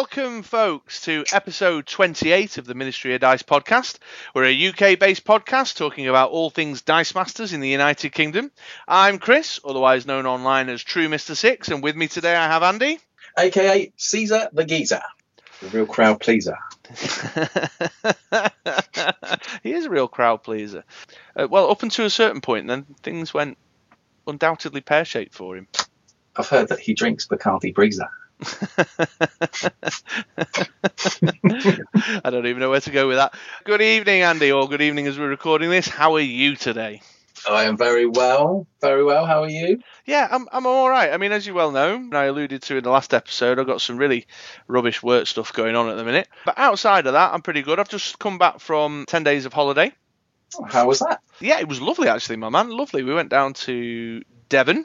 Welcome, folks, to episode 28 of the Ministry of Dice podcast. We're a UK based podcast talking about all things Dice Masters in the United Kingdom. I'm Chris, otherwise known online as True Mr. Six, and with me today I have Andy. aka Caesar the Geezer, the real crowd pleaser. he is a real crowd pleaser. Uh, well, up until a certain point, then things went undoubtedly pear shaped for him. I've heard that he drinks Bacardi Breezer. I don't even know where to go with that. Good evening, Andy, or good evening as we're recording this. How are you today? I am very well, very well. How are you? Yeah, I'm, I'm all right. I mean, as you well know, I alluded to in the last episode, I've got some really rubbish work stuff going on at the minute. But outside of that, I'm pretty good. I've just come back from 10 days of holiday. How was that? Yeah, it was lovely, actually, my man. Lovely. We went down to Devon,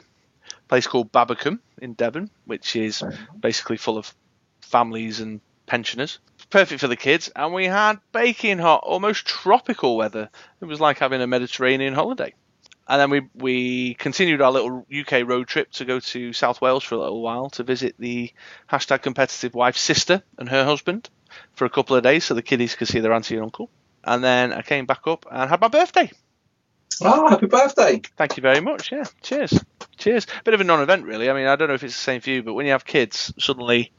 place called Babbacombe in Devon, which is basically full of families and pensioners. Perfect for the kids. And we had baking hot, almost tropical weather. It was like having a Mediterranean holiday. And then we, we continued our little UK road trip to go to South Wales for a little while to visit the hashtag competitive wife's sister and her husband for a couple of days so the kiddies could see their auntie and uncle. And then I came back up and had my birthday. Oh, happy birthday! Thank you very much. Yeah, cheers. Cheers. Bit of a non event, really. I mean, I don't know if it's the same for you, but when you have kids, suddenly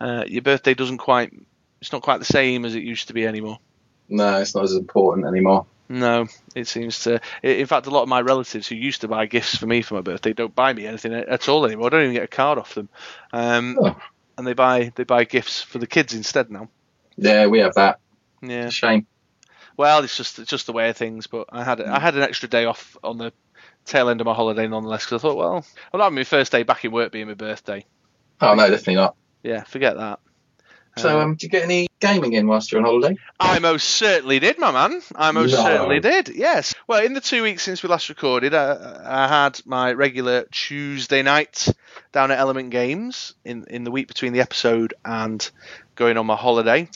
uh, your birthday doesn't quite, it's not quite the same as it used to be anymore. No, it's not as important anymore. No, it seems to. In fact, a lot of my relatives who used to buy gifts for me for my birthday don't buy me anything at all anymore. I don't even get a card off them, um, Oh. and they buy they buy gifts for the kids instead now. Yeah, we have that. Yeah. Shame. Well, it's just it's just the way of things. But I had I had an extra day off on the tail end of my holiday nonetheless because I thought, well, I'm not having my first day back in work being my birthday. Oh no, definitely not. Yeah, forget that. So, Uh, um, did you get any gaming in whilst you're on holiday? I most certainly did, my man. I most No. certainly did. Yes. Well, in the two weeks since we last recorded, I, I had my regular Tuesday night down at Element Games in in the week between the episode and going on my holiday.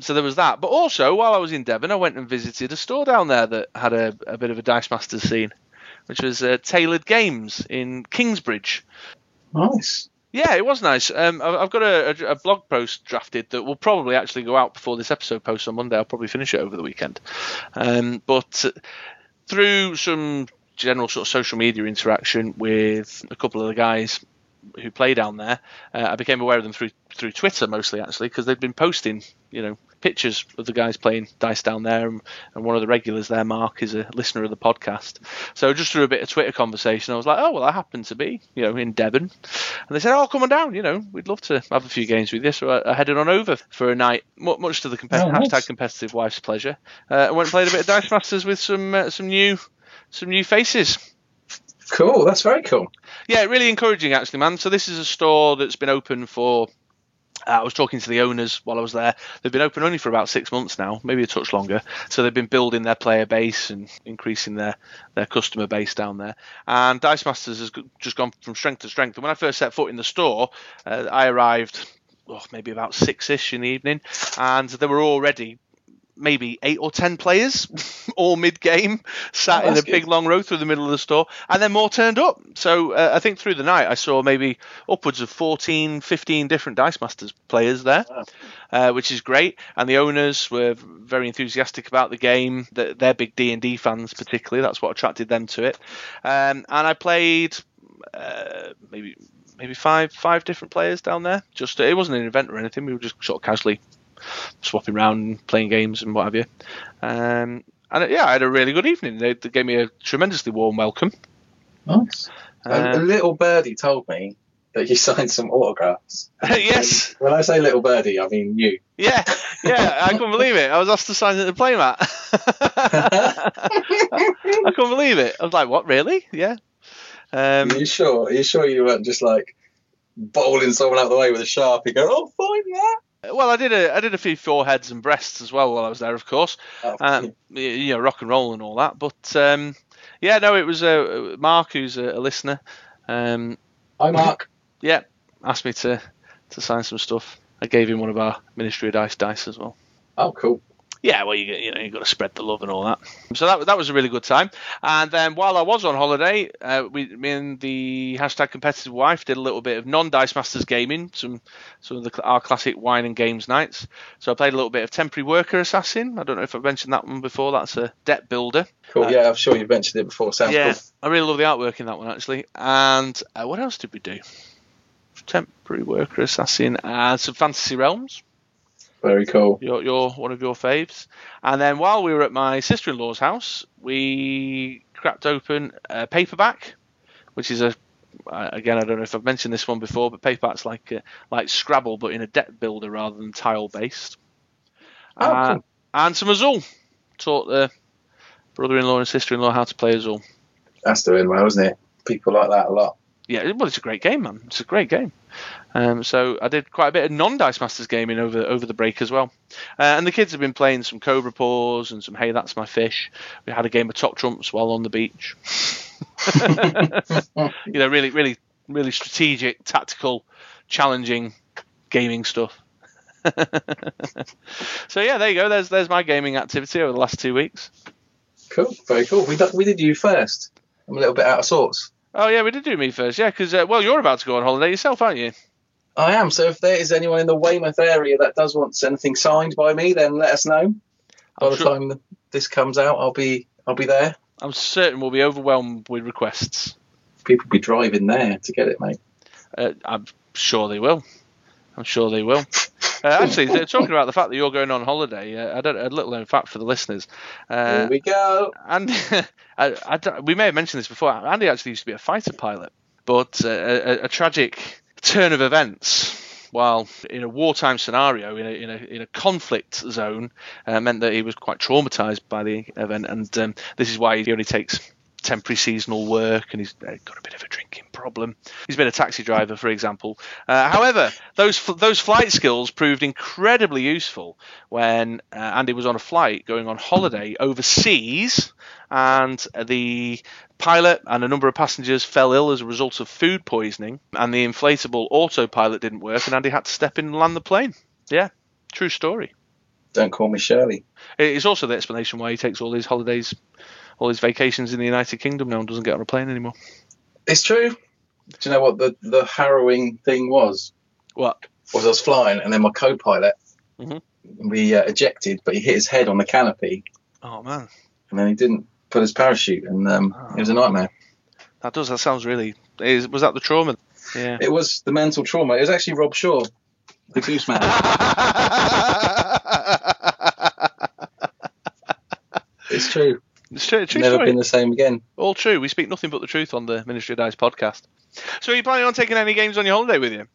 So there was that. But also, while I was in Devon, I went and visited a store down there that had a, a bit of a Dice Masters scene, which was uh, Taylored Games in Kingsbridge. Nice. Yeah, it was nice. Um, I've got a, a, blog post drafted that will probably actually go out before this episode posts on Monday. I'll probably finish it over the weekend. Um, but through some general sort of social media interaction with a couple of the guys who play down there, uh, I became aware of them through through Twitter mostly actually because they'd been posting, you know, pictures of the guys playing dice down there, and, and one of the regulars there, Mark, is a listener of the podcast. So just through a bit of Twitter conversation, I was like, oh well, I happen to be, you know, in Devon, and they said, oh come on down, you know, we'd love to have a few games with you. So I, I headed on over for a night, mu- much to the compet- Oh, nice. hashtag competitive wife's pleasure. Uh, I went and played a bit of Dice Masters with some uh, some new some new faces. Cool. That's very cool. Yeah, really encouraging actually, man. So this is a store that's been open for. Uh, I was talking to the owners while I was there. They've been open only for about six months now, maybe a touch longer. So they've been building their player base and increasing their, their customer base down there. And Dice Masters has just gone from strength to strength. And when I first set foot in the store, uh, I arrived oh, maybe about six-ish in the evening, and there were already maybe eight or ten players, all mid-game, sat Oh, in a that's big long row through the middle of the store, and then more turned up. So uh, I think through the night I saw maybe upwards of 14, 15 different Dice Masters players there, Wow. uh, which is great. And the owners were very enthusiastic about the game. They're, they're big D and D fans, particularly. That's what attracted them to it. Um, and I played uh, maybe maybe five five different players down there. Just it wasn't an event or anything. We were just sort of casually swapping around and playing games and what have you. Um, and uh, yeah, I had a really good evening. They, they gave me a tremendously warm welcome. Nice. A- a Um, little birdie told me that you signed some autographs. yes, When I say little birdie, I mean you. yeah, yeah. I couldn't believe it. I was asked to sign at the playmat. I couldn't believe it. I was like, "What? Really? Yeah." Um, Are you sure? Are you sure you weren't just like bowling someone out of the way with a sharpie? Go, oh, fine, yeah. Well, I did a I did a few foreheads and breasts as well while I was there, of course. Oh, Um, y- you know, rock and roll and all that. But um, yeah, no, it was uh, Mark, who's a, a listener. Um, Hi, Mark. yeah, asked me to to sign some stuff. I gave him one of our Ministry of Dice dice as well. Oh, cool. Yeah, well, you you know you got to spread the love and all that. So that that was a really good time. And then while I was on holiday, uh, we me and the hashtag competitive wife did a little bit of non Dice Masters gaming, some some of the our classic wine and games nights. So I played a little bit of Temporary Worker Assassin. I don't know if I've mentioned that one before. That's a deck builder. Cool. Uh, yeah, I'm sure you've mentioned it before. Sounds yeah, cool. I really love the artwork in that one actually. And uh, what else did we do? Temporary Worker Assassin and some Fantasy Realms. Very cool. Your, your one of your faves. And then while we were at my sister-in-law's house, we cracked open a paperback, which is a again I don't know if I've mentioned this one before, but paperback's like uh, like Scrabble but in a deck builder rather than tile based. Oh, Uh, cool. And some Azul. Taught the brother-in-law and sister-in-law how to play Azul. That's doing well, isn't it? People like that a lot. Yeah, well, it's a great game, man. It's a great game. Um, so I did quite a bit of non-dice masters gaming over over the break as well, uh, and the kids have been playing some Cobra Paws and some Hey That's My Fish. We had a game of Top Trumps while on the beach. you know, really, really, really strategic, tactical, challenging gaming stuff. so yeah, there you go. There's there's my gaming activity over the last two weeks. Cool. Very cool. We, did- we did you first. I'm a little bit out of sorts. Oh yeah, we did do me first. Yeah, because uh, well, you're about to go on holiday yourself, aren't you? I am. So if there is anyone in the Weymouth area that does want anything signed by me, then let us know. By I'm the sure- time this comes out, I'll be I'll be there. I'm certain we'll be overwhelmed with requests. People be driving there to get it, mate. Uh, I'm sure they will. I'm sure they will. Uh, actually, talking about the fact that you're going on holiday, uh, I don't, a little known fact for the listeners. Here Uh, we go. I we may have mentioned this before. Andy actually used to be a fighter pilot, but uh, a, a tragic turn of events while in a wartime scenario, in a, in a, in a conflict zone, uh, meant that he was quite traumatized by the event. And um, this is why he only takes temporary seasonal work and he's got a bit of a drinking problem. He's been a taxi driver, for example. Uh, however, those those flight skills proved incredibly useful when uh, Andy was on a flight going on holiday overseas, and the pilot and a number of passengers fell ill as a result of food poisoning, and the inflatable autopilot didn't work, and Andy had to step in and land the plane. Yeah, true story. Don't call me Shirley. It's also the explanation why he takes all his holidays, all his vacations in the United Kingdom now and doesn't get on a plane anymore. It's true. Do you know what the, the harrowing thing was? What? Was I was flying and then my co-pilot, Mhm. we uh, ejected, but he hit his head on the canopy Oh man, and then he didn't put his parachute, and um, it was a nightmare. that does. That sounds really. Is, was that the trauma? Yeah. It was the mental trauma. It was actually Rob Shaw, the goose man. it's true. It's true. True Never story. been the same again. All true. We speak nothing but the truth on the Ministry of Dice podcast. So, are you planning on taking any games on your holiday with you?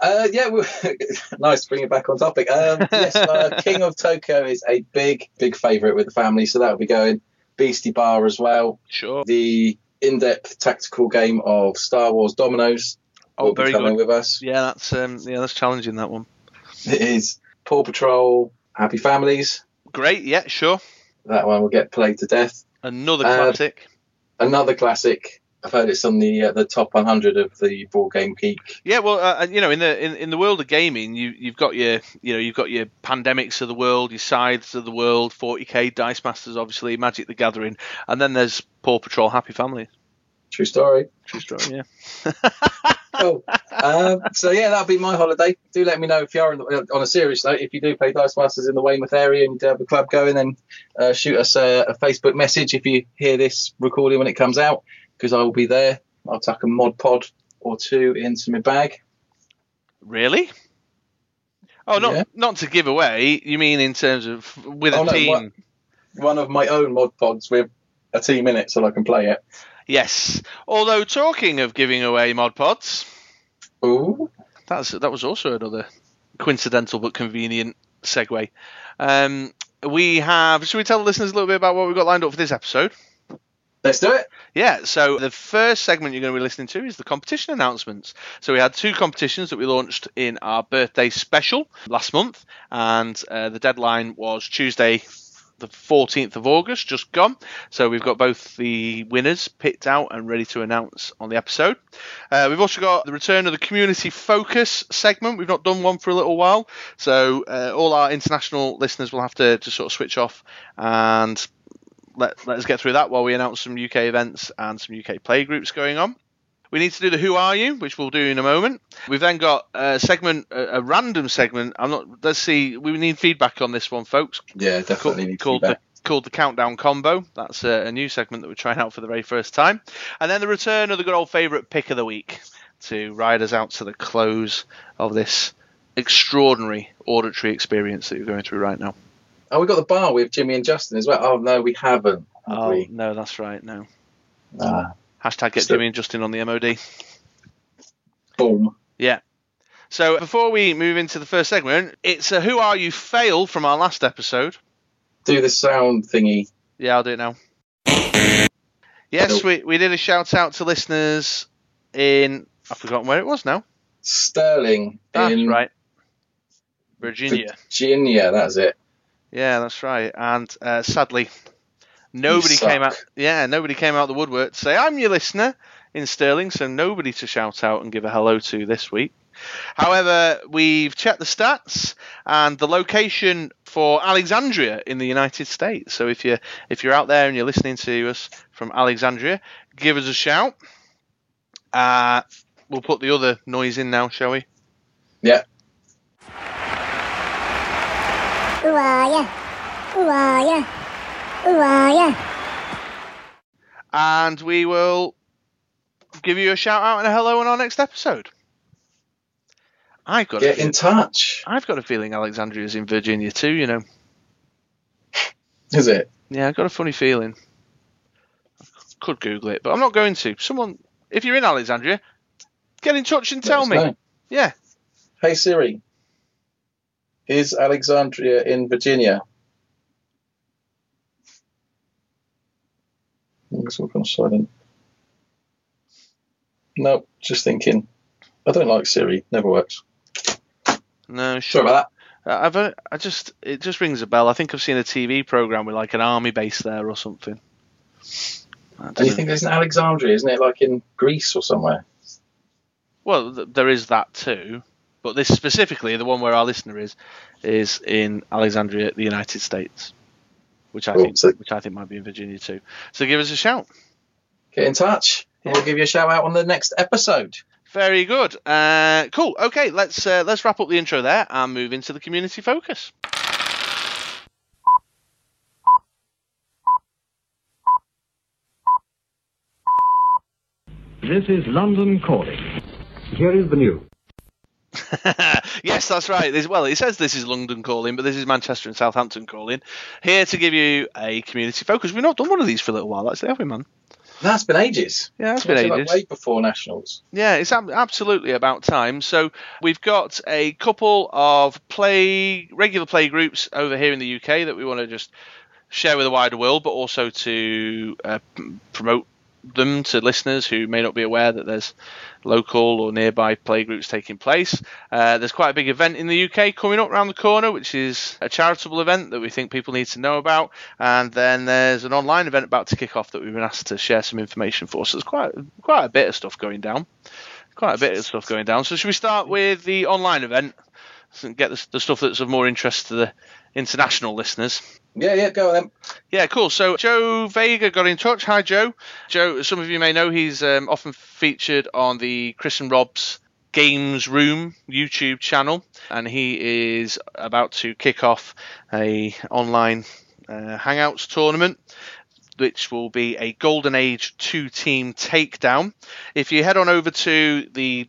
Uh, yeah, nice to bring it back on topic. Um, yes, uh, King of Tokyo is a big, big favourite with the family, so that'll be going. Beastie Bar as well. Sure. The in-depth tactical game of Star Wars Dominoes Oh, very coming good. with us. Yeah, that's um, yeah, that's challenging that one. It is Paw Patrol, Happy Families. Great. Yeah, sure. That one will get played to death. Another Uh, classic. Another classic. I've heard it's on the uh, the top 100 of the Board Game Geek. Yeah, well, uh, you know, in the in, in the world of gaming, you you've got your you know you've got your pandemics of the world, your scythes of the world, 40k dice masters, obviously, Magic the Gathering, and then there's Paw Patrol, Happy Family. True story. True story. Yeah. Cool. um, so yeah, that'll be my holiday. Do let me know if you are in the, on a serious note. If you do play Dice Masters in the Weymouth area and have a club going, then uh, shoot us a, a Facebook message if you hear this recording when it comes out, because I will be there. I'll tuck a mod pod or two into my bag. Really? Oh, not Yeah. not to give away. You mean in terms of with a Oh, no, team? what- One of my own mod pods with a team in it, so I can play it. Yes. Although talking of giving away mod pods, Ooh, that's that was also another coincidental but convenient segue. Um, we have. Should we tell the listeners a little bit about what we've got lined up for this episode? let's do it. Yeah, so the first segment you're going to be listening to is the competition announcements. So we had two competitions that we launched in our birthday special last month, and uh, the deadline was Tuesday, the 14th of August, just gone. So we've got both the winners picked out and ready to announce on the episode. Uh, we've also got the return of the community focus segment. We've not done one for a little while, so uh, all our international listeners will have to, sort of switch off and let, let us get through that while we announce some UK events and some UK play groups going on. We need to do the Who Are You, which we'll do in a moment. We've then got a segment, a, a random segment. I'm not. Let's see. We need feedback on this one, folks. Yeah, definitely need called feedback. the called the Countdown Combo. That's a, a new segment that we're trying out for the very first time. And then the return of the good old favourite pick of the week to ride us out to the close of this extraordinary auditory experience that you're going through right now. Oh, we got the bar with Jimmy and Justin as well. Oh no, we haven't. have Oh we? no, that's right. No. Ah, Hashtag get So- Jimmy and Justin on the MOD. boom. Yeah. So before we move into the first segment, it's a Who Are You fail from our last episode. Do the sound thingy. Yeah, I'll do it now. Yes, we, we did a shout out to listeners in I've forgotten where it was now. Sterling That's in right. Virginia. Virginia. That's it. Yeah, that's right. And uh, sadly, nobody came out. Yeah, nobody came out the woodwork to say I'm your listener in Sterling. So nobody to shout out and give a hello to this week. However, we've checked the stats and the location for Alexandria in the United States. So if you if you're out there and you're listening to us from Alexandria, give us a shout. Uh, we'll put the other noise in now, shall we? Yeah. Ooh ah yeah. Ooh ah yeah. Ooh and we will give you a shout out and a hello in our next episode. I've got a Get in touch. I've got a feeling Alexandria's in Virginia too. You know, Is it? yeah, I've got a funny feeling. Could Google it, but I'm not going to. Someone, if you're in Alexandria, get in touch and tell Let us me. know. Yeah, Hey Siri. Is Alexandria in Virginia? I guess we've gone silent. Nope, just thinking. I don't like Siri. Never works. no, Sorry sure. about Uh, I've uh, I just it just rings a bell. I think I've seen a TV program with like an army base there or something. Don't you think there's an Alexandria, isn't it? Like in Greece or somewhere? Well, th- there is that too, but this specifically, the one where our listener is, is in Alexandria, the United States, which I Cool. think, So- which I think might be in Virginia too. So give us a shout. Get in touch. and We'll give you a shout out on the next episode. Very good. Uh, cool. Okay, let's uh, let's wrap up the intro there and move into the community focus. This is London calling. Here is the news. yes, that's right. This, well, it says this is London calling, but this is Manchester and Southampton calling. Here to give you a community focus. We've not done one of these for a little while, actually, have we, man? That's been ages. Yeah, it's been Actually, like ages. way before nationals. Yeah, it's ab- absolutely about time. So we've got a couple of play regular play groups over here in the UK that we want to just share with the wider world, but also to uh, promote them to listeners who may not be aware that there's local or nearby play groups taking place. Uh, there's quite a big event in the UK coming up around the corner, which is a charitable event that we think people need to know about. And then there's an online event about to kick off that we've been asked to share some information for. So there's quite quite a bit of stuff going down. Quite a bit of stuff going down. So should we start with the online event? and Get the, the stuff that's of more interest to the international listeners. Yeah, yeah, go on then. Yeah, cool. So Joe Vega got in touch. Hi, Joe. Joe, some of you may know he's um, often featured on the Chris and Rob's Games Room YouTube channel, and he is about to kick off a online uh, Hangouts tournament. Which will be a Golden Age two team takedown. If you head on over to the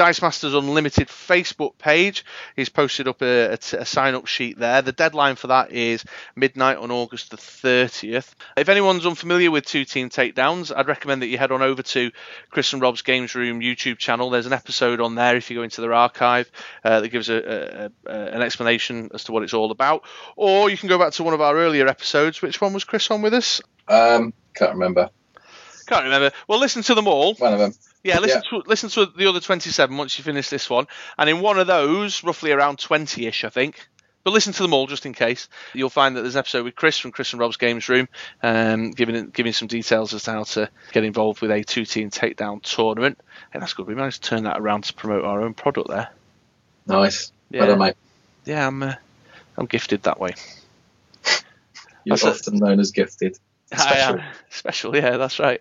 Dice Masters Unlimited Facebook page. He's posted up a, a, a sign up sheet there. The deadline for that is midnight on August the 30th. If anyone's unfamiliar with two team takedowns, I'd recommend that you head on over to Chris and Rob's Games Room YouTube channel. There's an episode on there if you go into their archive uh, that gives a, an explanation as to what it's all about. Or you can go back to one of our earlier episodes. Which one was Chris on with us? Um, can't remember. Can't remember. Well, listen to them all. One of them. Yeah, listen to listen to the other 27 once you finish this one. And in one of those, roughly around 20ish, I think, but listen to them all just in case. You'll find that there's an episode with Chris from Chris and Rob's Games Room, um, giving giving some details as to how to get involved with a two team takedown tournament. And that's good. We managed to turn that around to promote our own product there. Nice. Yeah. Well done, mate. Yeah, I'm uh, I'm gifted that way. You're That's often known as gifted. I am special. Yeah, that's right.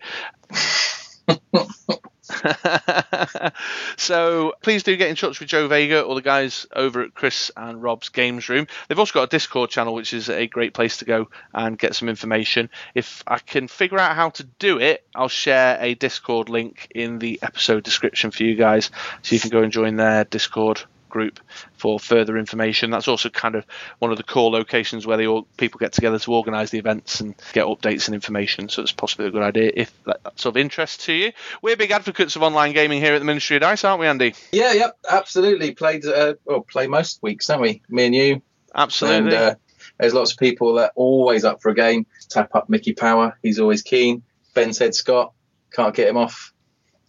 so please do get in touch with Joe Vega or the guys over at Chris and Rob's Games Room. They've also got a Discord channel, which is a great place to go and get some information. If I can figure out how to do it, I'll share a Discord link in the episode description for you guys, so you can go and join their Discord group for further information. That's also kind of one of the core locations where people get together to organise the events and get updates and information. So it's possibly a good idea if that's of interest to you. We're big advocates of online gaming here at the Ministry of Dice, aren't we, Andy? Yeah, yep, absolutely. Played, uh, well, play most weeks, don't we? Me and you. Absolutely. And uh, there's lots of people that are always up for a game. Tap up Mickey Power. He's always keen. Ben said Scott. Can't get him off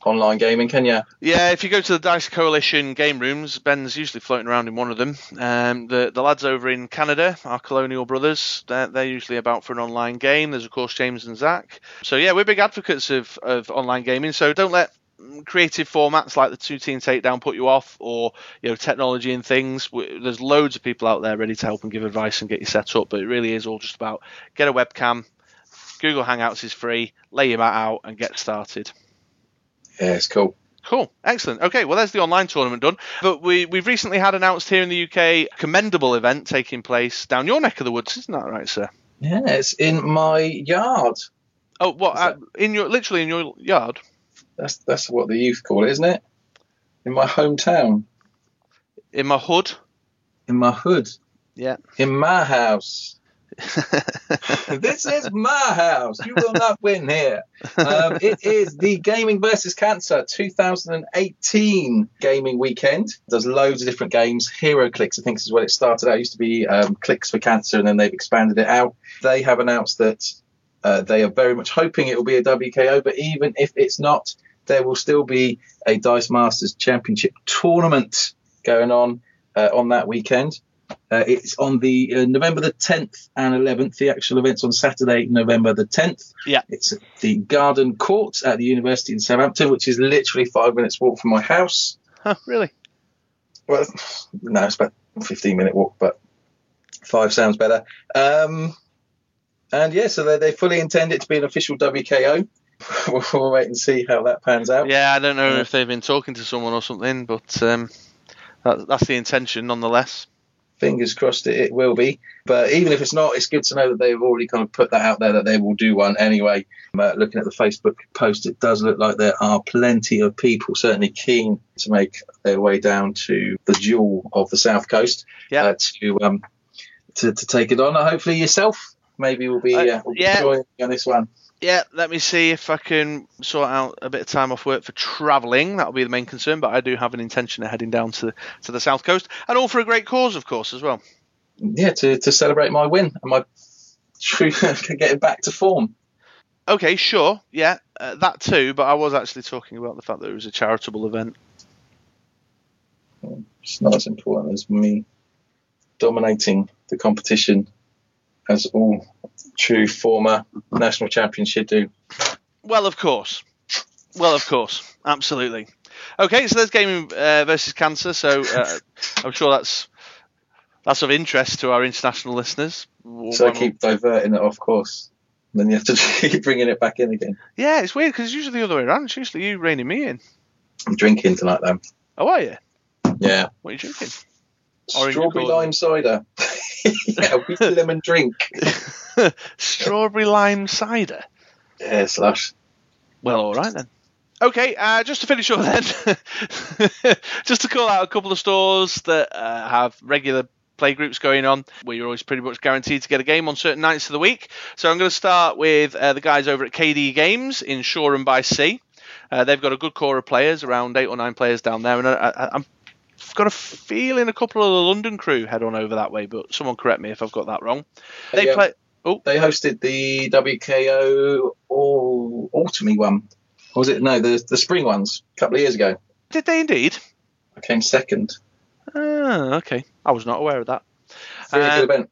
online gaming, can you? Yeah, if you go to the Dice Coalition game rooms, Ben's usually floating around in one of them. Um, the the lads over in Canada, our colonial brothers, they're, they're usually about for an online game. There's of course James and Zach. So yeah, we're big advocates of, of online gaming. So don't let creative formats like the two team takedown put you off, or you know technology and things. There's loads of people out there ready to help and give advice and get you set up. But it really is all just about get a webcam. Google Hangouts is free. Lay your mat out and get started. Yeah, it's cool. Cool, excellent. Okay, well, there's the online tournament done. But we we've recently had announced here in the UK a commendable event taking place down your neck of the woods, isn't that right, sir? Yeah, it's in my yard. Oh, what? Uh, in your literally in your yard? That's that's what the youth call it, isn't it? In my hometown, In my hood? in my hood, Yeah. in my house. this is my house. You will not win here. Um, it is the Gaming versus Cancer 2018 gaming weekend. There's loads of different games. HeroClix, I think, is where it started out. It used to be um, Clicks for Cancer, and then they've expanded it out. They have announced that uh, they are very much hoping it will be a WKO, but even if it's not, there will still be a Dice Masters Championship tournament going on uh, on that weekend. Uh, it's on the uh, November the 10th and 11th. The actual event's on Saturday, November the 10th. Yeah. It's at the Garden Court at the University in Southampton, which is literally five minutes walk from my house. Huh, really? Well, no, it's about a 15 minute walk, but five sounds better. Um, and yeah, so they, they fully intend it to be an official WKO. we'll, we'll wait and see how that pans out. Yeah, I don't know Yeah. if they've been talking to someone or something, but um, that, that's the intention nonetheless. Fingers crossed it, it will be. But even if it's not, it's good to know that they've already kind of put that out there that they will do one anyway. Uh, looking at the Facebook post, it does look like there are plenty of people certainly keen to make their way down to the jewel of the south coast Yeah. uh, to um to, to take it on. Uh, hopefully yourself maybe will be, Uh, uh, yeah. joining on this one. Yeah, let me see if I can sort out a bit of time off work for travelling. That'll be the main concern, but I do have an intention of heading down to to the south coast, and all for a great cause, of course, as well. Yeah, to, to celebrate my win and my true getting back to form. Okay, sure, yeah, uh, that too. But I was actually talking about the fact that it was a charitable event. It's not as important as me dominating the competition as all true former national champions should do. Well, of course. Well, of course, absolutely. Okay, so there's gaming uh, versus cancer. So uh, I'm sure that's that's of interest to our international listeners. So I keep diverting it off course. Then you have to keep bringing it back in again. Yeah, it's weird because it's usually the other way around. It's usually you reining me in. I'm drinking tonight, though. Oh, are you? Yeah. What are you drinking? Strawberry lime cider. yeah, with lemon drink. Strawberry lime cider. Yeah, slash. Well, all right then. Okay, uh, just to finish up then, just to call out a couple of stores that uh, have regular play groups going on, where you're always pretty much guaranteed to get a game on certain nights of the week. So I'm going to start with uh, the guys over at KD Games in Shoreham by Sea. Uh, they've got a good core of players, around eight or nine players down there, and I, I, I'm I've got a feeling a couple of the London crew head on over that way, but someone correct me if I've got that wrong. They Yeah. play. Oh, They hosted the WKO all autumny one. Or was it? No, the the spring ones a couple of years ago. did they indeed? I came second. Ah, okay. I was not aware of that. Really Um, good event.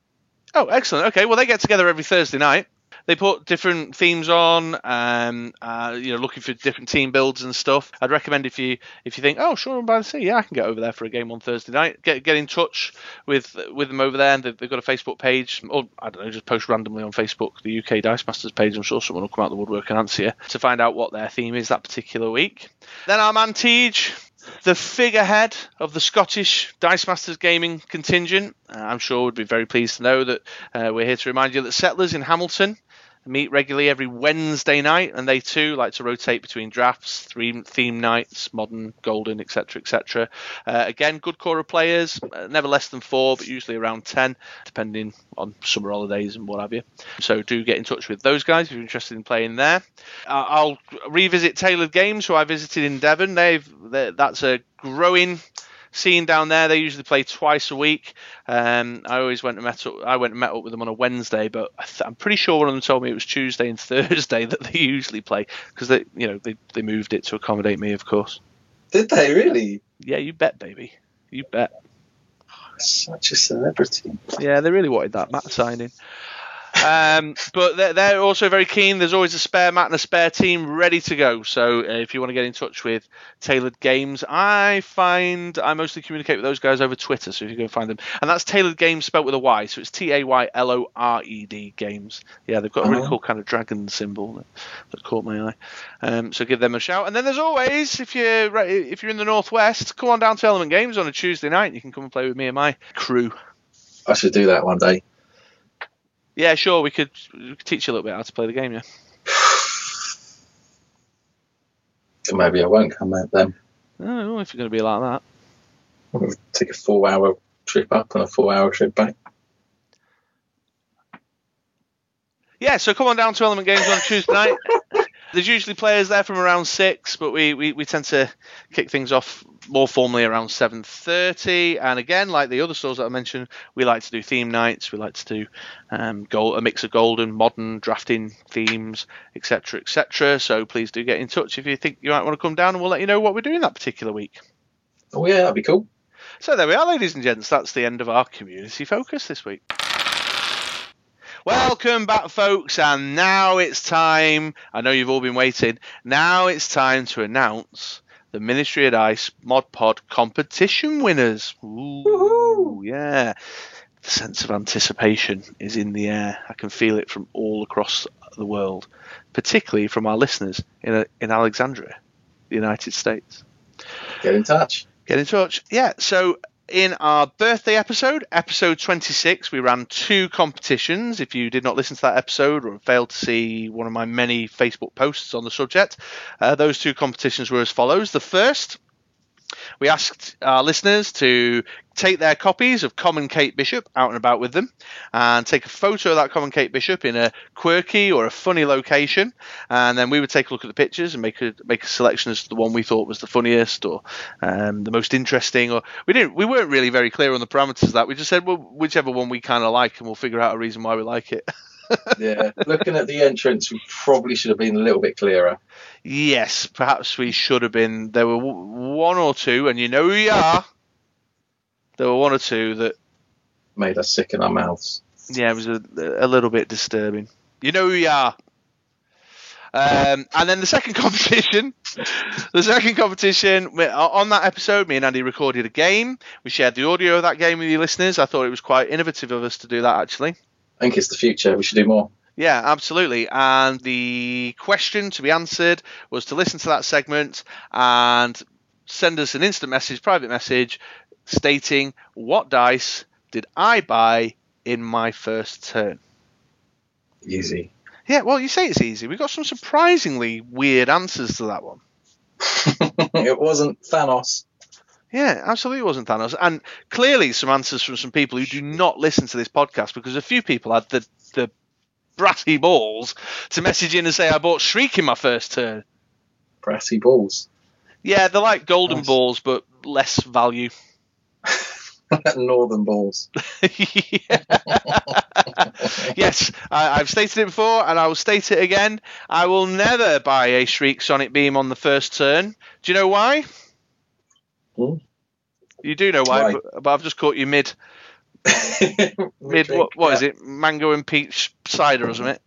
Oh, excellent. Okay, well they get together every Thursday night. They put different themes on, um, uh, you know, looking for different team builds and stuff. I'd recommend if you if you think, oh, sure, I'm by the sea, yeah, I can get over there for a game on Thursday night. Get get in touch with with them over there, and they've, they've got a Facebook page, or I don't know, just post randomly on Facebook the UK Dice Masters page. I'm sure someone will come out the woodwork and answer you to find out what their theme is that particular week. Then our man Tej, the figurehead of the Scottish Dice Masters gaming contingent. Uh, I'm sure would be very pleased to know that uh, we're here to remind you that Settlers in Hamilton meet regularly every Wednesday night, and they too like to rotate between drafts, theme, theme nights, modern, golden, etc., etc. Uh, again, good core of players, uh, never less than four, but usually around ten, depending on summer holidays and what have you. So do get in touch with those guys if you're interested in playing there. Uh, I'll revisit Taylored Games, who I visited in Devon. They've that's a growing scene down there. They usually play twice a week. Um, I always went and met up. I went and met up with them on a Wednesday, but I th- I'm pretty sure one of them told me it was Tuesday and Thursday that they usually play because they, you know, they, they moved it to accommodate me, of course. Did they really? Yeah, you bet, baby. You bet. Such a celebrity. Yeah, they really wanted that mat signing. Um, but they're, they're also very keen. There's always a spare mat and a spare team ready to go. So uh, if you want to get in touch with Taylored Games, I find I mostly communicate with those guys over Twitter. So if you go find them, and that's Taylored Games spelled with a Y, so it's T A Y L O R E D Games. Yeah, they've got a really Oh. cool kind of dragon symbol that, that caught my eye. Um, so give them a shout. And then there's always if you're if you're in the northwest, come on down to Element Games on a Tuesday night. You can come and play with me and my crew. I should do that one day. Yeah, sure. We could, we could teach you a little bit how to play the game. Yeah. Maybe I won't come out then. Oh, if you're going to be like that. We'll take a four hour trip up and a four hour trip back. Yeah, so come on down to Element Games on Tuesday night. There's usually players there from around six, but we, we, we tend to kick things off more formally around seven thirty. And again, like the other stores that I mentioned, we like to do theme nights. We like to do um, gold, a mix of golden, modern, drafting themes, etc., etc. So please do get in touch if you think you might want to come down, and we'll let you know what we're doing that particular week. Oh, yeah, that'd be cool. So there we are, ladies and gents. That's the end of our community focus this week. Welcome back, folks, and now it's time. I know you've all been waiting. Now it's time to announce the Ministry of Dice Mod Pod competition winners. Ooh, yeah. The sense of anticipation is in the air. I can feel it from all across the world, particularly from our listeners in, uh, in Alexandria, the United States Get in touch. get in touch. Yeah, so in our birthday episode, episode 26, we ran two competitions. If you did not listen to that episode or failed to see one of my many Facebook posts on the subject, uh, those two competitions were as follows. The first, we asked our listeners to take their copies of Common Kate Bishop out and about with them and take a photo of that Common Kate Bishop in a quirky or a funny location. And then we would take a look at the pictures and make a make a selection as to the one we thought was the funniest or um, the most interesting. Or we didn't we weren't really very clear on the parameters of that. We just said well whichever one we kind of like and we'll figure out a reason why we like it. Yeah. Looking at the entrance, we probably should have been a little bit clearer. yes, perhaps we should have been. There were one or two, and you know who you are. There were one or two that Made us sick in our mouths. yeah, it was a, a little bit disturbing. You know who you are. Um, and then the second competition, the second competition on that episode, me and Andy recorded a game. We shared the audio of that game with you listeners. I thought it was quite innovative of us to do that actually. I think it's the future. We should do more. Yeah, absolutely. And the question to be answered was to listen to that segment and send us an instant message, private message, stating what dice did I buy in my first turn. Easy. Yeah, well, you say it's easy. We got some surprisingly weird answers to that one. it wasn't Thanos. Yeah, absolutely wasn't Thanos. And clearly some answers from some people who do not listen to this podcast because a few people had the, the brassy balls to message in and say, I bought Shriek in my first turn. Brassy balls. Yeah, they're like golden Nice. balls, but less value. Northern balls. yes, I, I've stated it before, and I will state it again. I will never buy a Shriek Sonic Beam on the first turn. Do you know why? Hmm? You do know why, Why? But, but I've just caught you mid Mid what, what is it? Mango and peach cider something?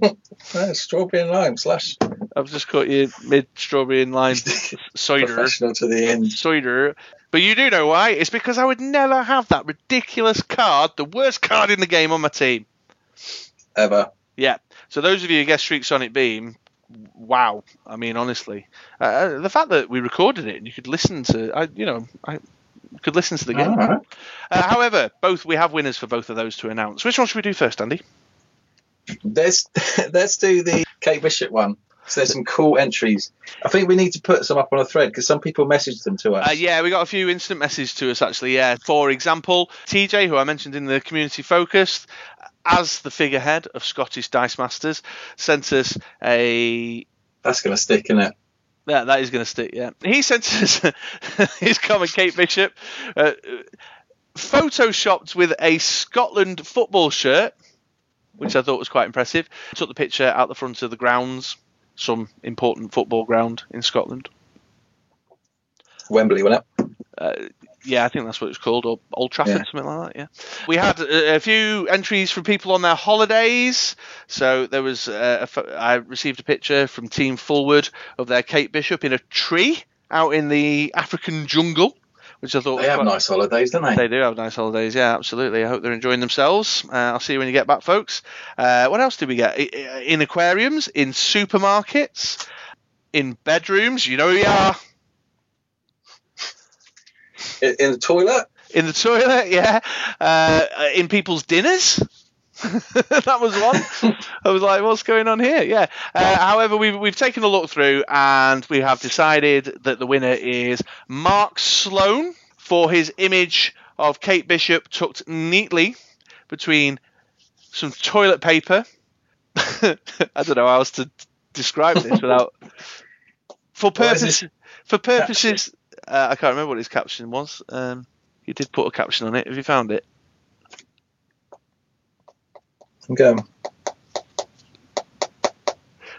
No, strawberry and lime slash I've just caught you mid strawberry and lime cider. to the end. Cider. But you do know why? It's because I would never have that ridiculous card, the worst card in the game on my team. Ever. Yeah. So those of you who guessed Shriek Sonic Beam, wow. I mean, honestly, uh, the fact that we recorded it and you could listen to, I, you know, I could listen to the game. All right. Uh, however, both we have winners for both of those to announce. Which one should we do first, Andy? Let's let's do the Kate Bishop one. So there's some cool entries. I think we need to put some up on a thread because some people messaged them to us. Uh, yeah, we got a few instant messages to us actually. Yeah, for example, TJ, who I mentioned in the community focus, as the figurehead of Scottish Dice Masters, sent us a That's gonna stick in it. Yeah, that is going to stick. Yeah, he sent us his comment, Kate Bishop, uh, photoshopped with a Scotland football shirt, which I thought was quite impressive. Took the picture out the front of the grounds, some important football ground in Scotland. Wembley, wasn't it? Uh, yeah, I think that's what it's called, or Old Trafford, Yeah. something like that. Yeah, we had a, a few entries from people on their holidays. So there was, uh, a I received a picture from Team Forward of their Kate Bishop in a tree out in the African jungle, which I thought They have quite- nice holidays, don't they? They do have nice holidays, yeah, absolutely. I hope they're enjoying themselves. Uh, I'll see you when you get back, folks. Uh, what else did we get? In aquariums, in supermarkets, in bedrooms. You know who you are. In, in the toilet. In the toilet, yeah. Uh, in people's dinners. that was one. I was like, what's going on here? Yeah. Uh, however, we've, we've taken a look through and we have decided that the winner is Mark Sloan for his image of Kate Bishop tucked neatly between some toilet paper. I don't know how else to describe this without. For What is purpose, his for purposes, uh, I can't remember what his caption was. Um, he did put a caption on it. Have you found it? I'm going.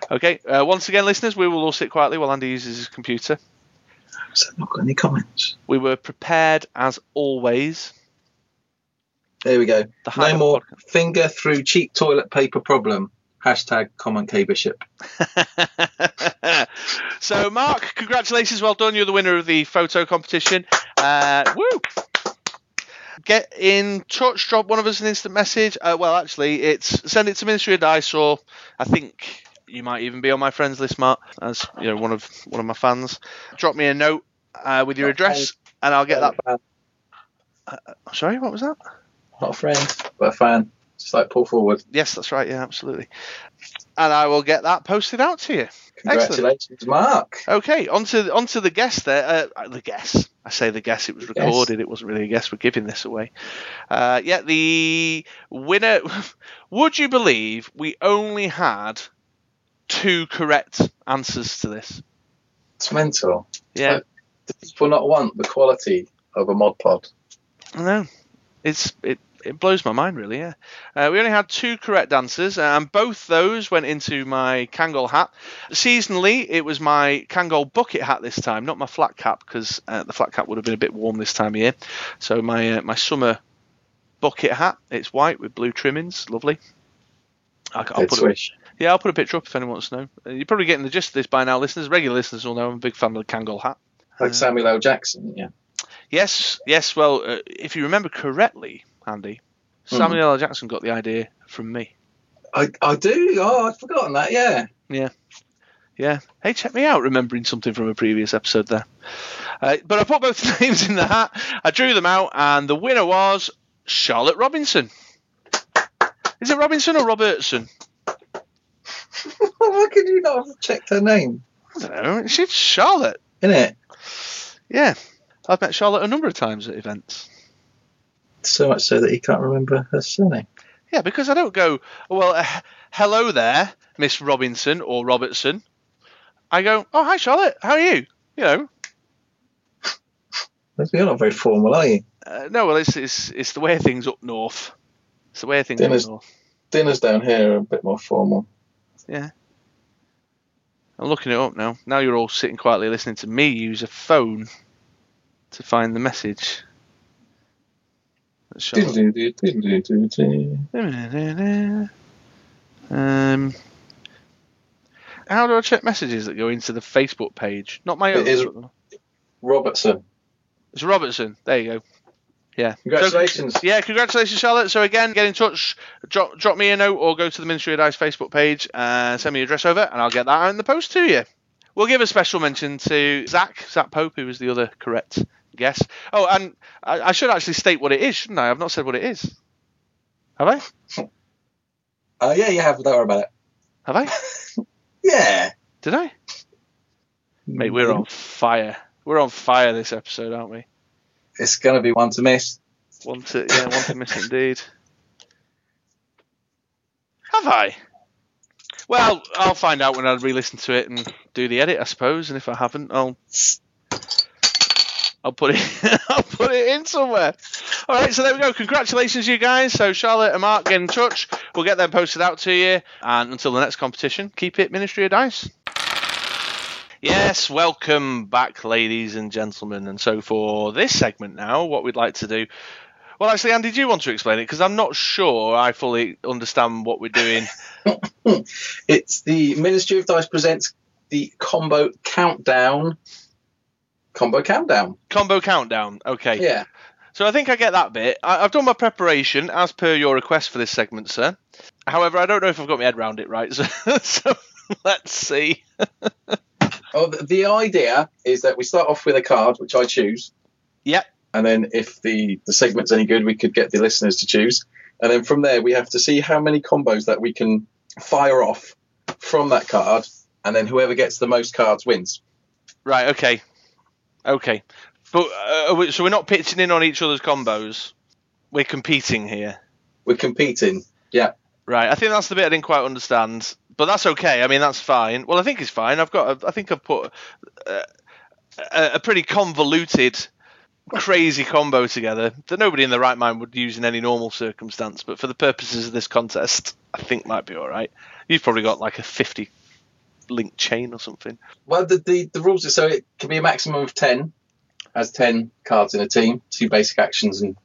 Okay. Uh, once again, listeners, we will all sit quietly while Andy uses his computer. So I've not got any comments. We were prepared as always. There we go. The No more podcast- finger through cheap toilet paper problem. Hashtag comment Kate Bishop. so, Mark, congratulations, well done. You're the winner of the photo competition. Uh, woo! Get in touch, drop one of us an instant message. Uh, well, actually, it's send it to Ministry of Dice, or I think you might even be on my friends list, Mark, as you know one of one of my fans. Drop me a note uh, with your address, and I'll get that. Sorry, what was that? Not a friend, but a fan. Just like pull forward. Yes, that's right. Yeah, absolutely. And I will get that posted out to you. Congratulations, Mark. Okay, onto onto the guest there. Uh, the guest. I say the guest. It was recorded. It wasn't really a guest. We're giving this away. Uh, yeah, the winner. Would you believe we only had two correct answers to this? It's mental. Yeah, Do people not want the quality of a mod pod? I know. It's it. It blows my mind, really. Yeah, uh, we only had two correct answers, and both those went into my Kangol hat. Seasonally, it was my Kangol bucket hat this time, not my flat cap, because uh, the flat cap would have been a bit warm this time of year. So my uh, my summer bucket hat. It's white with blue trimmings, lovely. I'll, I'll put swish. yeah, I'll put a picture up if anyone wants to know. Uh, You're probably getting the gist of this by now, listeners. Regular listeners will know I'm a big fan of the Kangol hat. Like Samuel L. Jackson, yeah. Yes, yes. Well, uh, if you remember correctly, Andy, Hmm. Samuel L. Jackson got the idea from me. I, I do. Oh, I'd forgotten that. Yeah. Yeah. Yeah. Hey, check me out, remembering something from a previous episode there. Uh, but I put both names in the hat. I drew them out, and the winner was Charlotte Robinson. Is it Robinson or Robertson? Why could you not have checked her name? I don't know. She's Charlotte. In it. Yeah. I've met Charlotte a number of times at events. So much so that he can't remember her surname. Yeah, because I don't go, well, uh, hello there, Miss Robinson or Robertson. I go, oh, hi, Charlotte. How are you? You know, You're not very formal, are you? uh, no, well, it's, it's it's the way things up north. It's the way things Dinner's- up north. Dinners down here are a bit more formal. Yeah. I'm looking it up now. Now you're all sitting quietly listening to me use a phone to find the message. Um, how do I check messages that go into the Facebook page? Not my It own. is- Robertson. It's Robertson. There you go. Yeah. Congratulations. So, yeah, congratulations, Charlotte. So again, get in touch, drop drop me a note, or go to the Ministry of Dice Facebook page and send me your address over, and I'll get that out in the post to you. We'll give a special mention to Zach, Zach Pope, who was the other correct guess. Oh, and I, I should actually state what it is, shouldn't I? I've not said what it is. Have I? Uh, yeah, you have. Don't worry about it. Have I? Yeah. Did I? Mate, we're on fire. We're on fire this episode, aren't we? It's going to be one to miss. One to yeah, one to miss indeed. Have I? Well, I'll find out when I re-listen to it and do the edit, I suppose. And if I haven't, I'll I'll put it I'll put it in somewhere. All right, so there we go. Congratulations, you guys. So Charlotte and Mark get in touch. We'll get them posted out to you. And until the next competition, keep it Ministry of Dice. Yes, welcome back, ladies and gentlemen. And so for this segment now, what we'd like to do. Well, actually, Andy, do you want to explain it? Because I'm not sure I fully understand what we're doing. It's the Ministry of Dice presents the combo countdown. Combo countdown. Combo countdown. Okay. Yeah. So I think I get that bit. I, I've done my preparation as per your request for this segment, sir. However, I don't know if I've got my head around it right. So, so let's see. Oh, the, the idea is that we start off with a card, which I choose. Yep. And then if the, the segment's any good, we could get the listeners to choose. And then from there, we have to see how many combos that we can fire off from that card. And then whoever gets the most cards wins. Right. Okay. Okay. But uh, we- so we're not pitching in on each other's combos. We're competing here. We're competing. Yeah. Right. I think that's the bit I didn't quite understand, but that's okay. I mean, that's fine. Well, I think it's fine. I've got. A, I think I've put uh, a, a pretty convoluted, crazy combo together that nobody in the right mind would use in any normal circumstance. But for the purposes of this contest, I think might be all right. You've probably got like a fifty link chain or something. Well, the, the, the rules are so it can be a maximum of 10, has 10 cards in a team, two basic actions and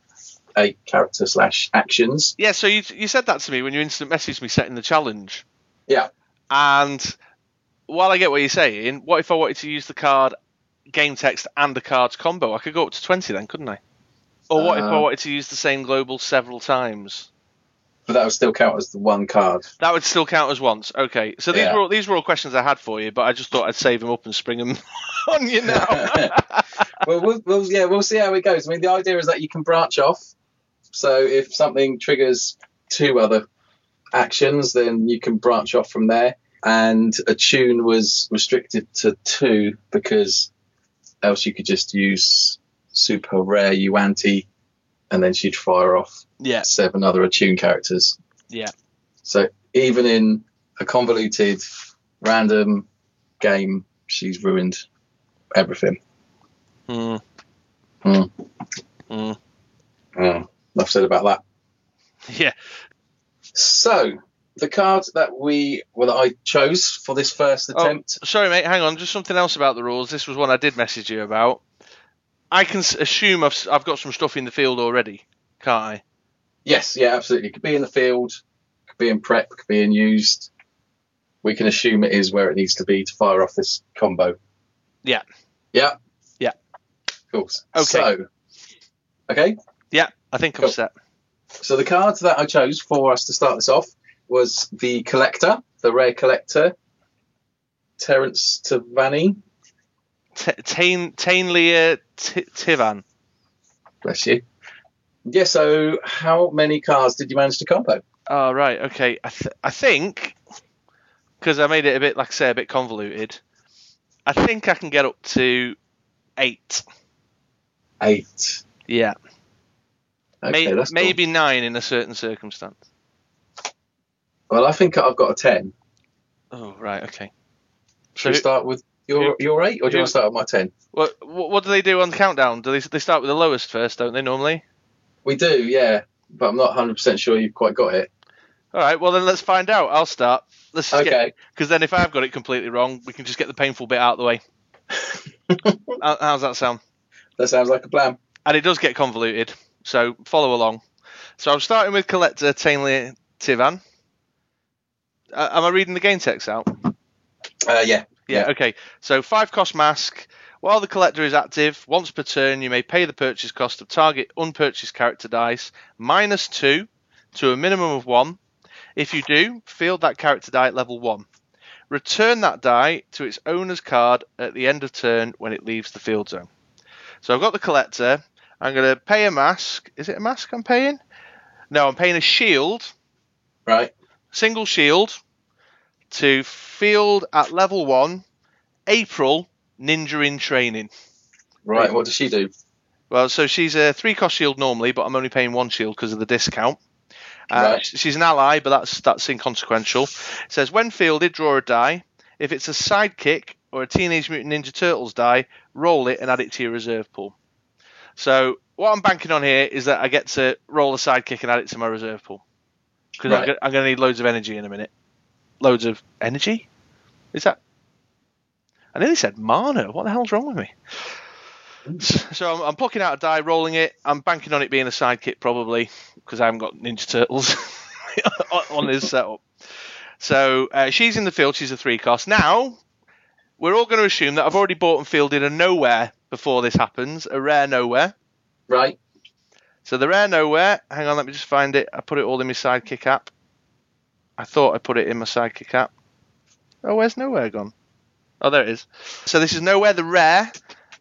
eight character slash actions. Yeah. So you you said that to me when you instant messaged me setting the challenge. Yeah. And while I get what you're saying, what if I wanted to use the card game text and the cards combo? I could go up to 20 then, couldn't I? Or what if I Uh, wanted to use the same global several times? But that would still count as the one card. That would still count as once. Okay. So these Yeah. were all, these were all questions I had for you, but I just thought I'd save them up and spring them on you now. well, we'll, we'll, yeah, we'll see how it goes. I mean, the idea is that you can branch off. So if something triggers two other actions, then you can branch off from there. And attune was restricted to two because else you could just use super rare Yuanti and then she'd fire off yeah. seven other attune characters. Yeah. So even in a convoluted, random game, she's ruined everything. Hmm. Hmm. Hmm. Oh, enough said about that. Yeah. So the card that we well that I chose for this first Oh. attempt. Sorry, mate. Hang on. Just something else about the rules. This was one I did message you about. I can assume I've, I've got some stuff in the field already, can't I? Yes, yeah, absolutely. Could be in the field, could be in prep, could be in used. We can assume it is where it needs to be to fire off this combo. Yeah. Yeah. Yeah. Cool. Okay. So, okay. Yeah, I think I'm set. So the card that I chose for us to start this off was the collector, the rare collector, Terence Tavani. Tain Tainlia Tivan. Bless you. Yeah. So how many cars did you manage to combo? Oh right, okay. I th- I think because I made it a bit, like I say, a bit convoluted. I think I can get up to eight. Eight. Yeah, Okay, May- cool. maybe nine in a certain circumstance. Well, I think I've got a ten. Oh right, okay. Should we start with your your eight, or do you want to start at my ten? What, what do they do on the countdown? Do they they start with the lowest first, don't they normally? We do, yeah, but I'm not 100 percent sure you've quite got it. All right, well then let's find out. I'll start. Let's Okay. because then if I've got it completely wrong, we can just get the painful bit out of the way. How- How's that sound? That sounds like a plan. And it does get convoluted. So follow along. So I'm starting with collector Tainley Tivan. Uh, am I reading the game text out? Uh, yeah. Yeah, Yeah. okay. So five cost mask. While the collector is active, once per turn, you may pay the purchase cost of target unpurchased character dice minus two to a minimum of one. If you do, field that character die at level one. Return that die to its owner's card at the end of turn when it leaves the field zone. So I've got the collector. I'm going to pay a mask. Is it a mask I'm paying? No, I'm paying a shield Right. single shield to field at level one, April Ninja in training. Right. What does she do? Well, so she's a three cost shield normally, but I'm only paying one shield because of the discount. Uh, Right. She's an ally, but that's that's inconsequential. It says when fielded, draw a die. If it's a sidekick or a Teenage Mutant Ninja Turtles die, roll it and add it to your reserve pool. So what I'm banking on here is that I get to roll a sidekick and add it to my reserve pool because Right. I'm going to need loads of energy in a minute. Loads of energy? Is that? I nearly said mana. What the hell's wrong with me? So I'm, I'm plucking out a die, rolling it. I'm banking on it being a sidekick probably because I haven't got Ninja Turtles on- this setup. So uh, she's in the field. She's a three cost. Now we're all going to assume that I've already bought and fielded a Knowhere before this happens, a rare Knowhere. Right. So the rare Knowhere. Hang on, let me just find it. I put it all in my sidekick app. I thought I put it in my sidekick app. Oh, where's Knowhere gone? Oh, there it is. So this is Knowhere the rare.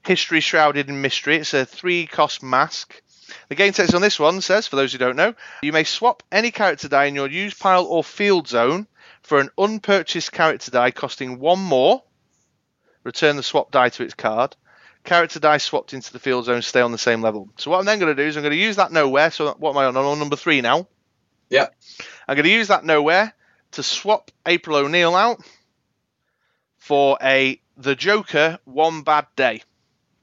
History shrouded in mystery. It's a three cost mask. The game text on this one says, for those who don't know, you may swap any character die in your use pile or field zone for an unpurchased character die costing one more. Return the swap die to its card. Character die swapped into the field zone stay on the same level. So what I'm then going to do is I'm going to use that Knowhere. So what am I on? I'm on number three now. Yeah. I'm going to use that Knowhere to swap April O'Neil out for a the Joker one bad day.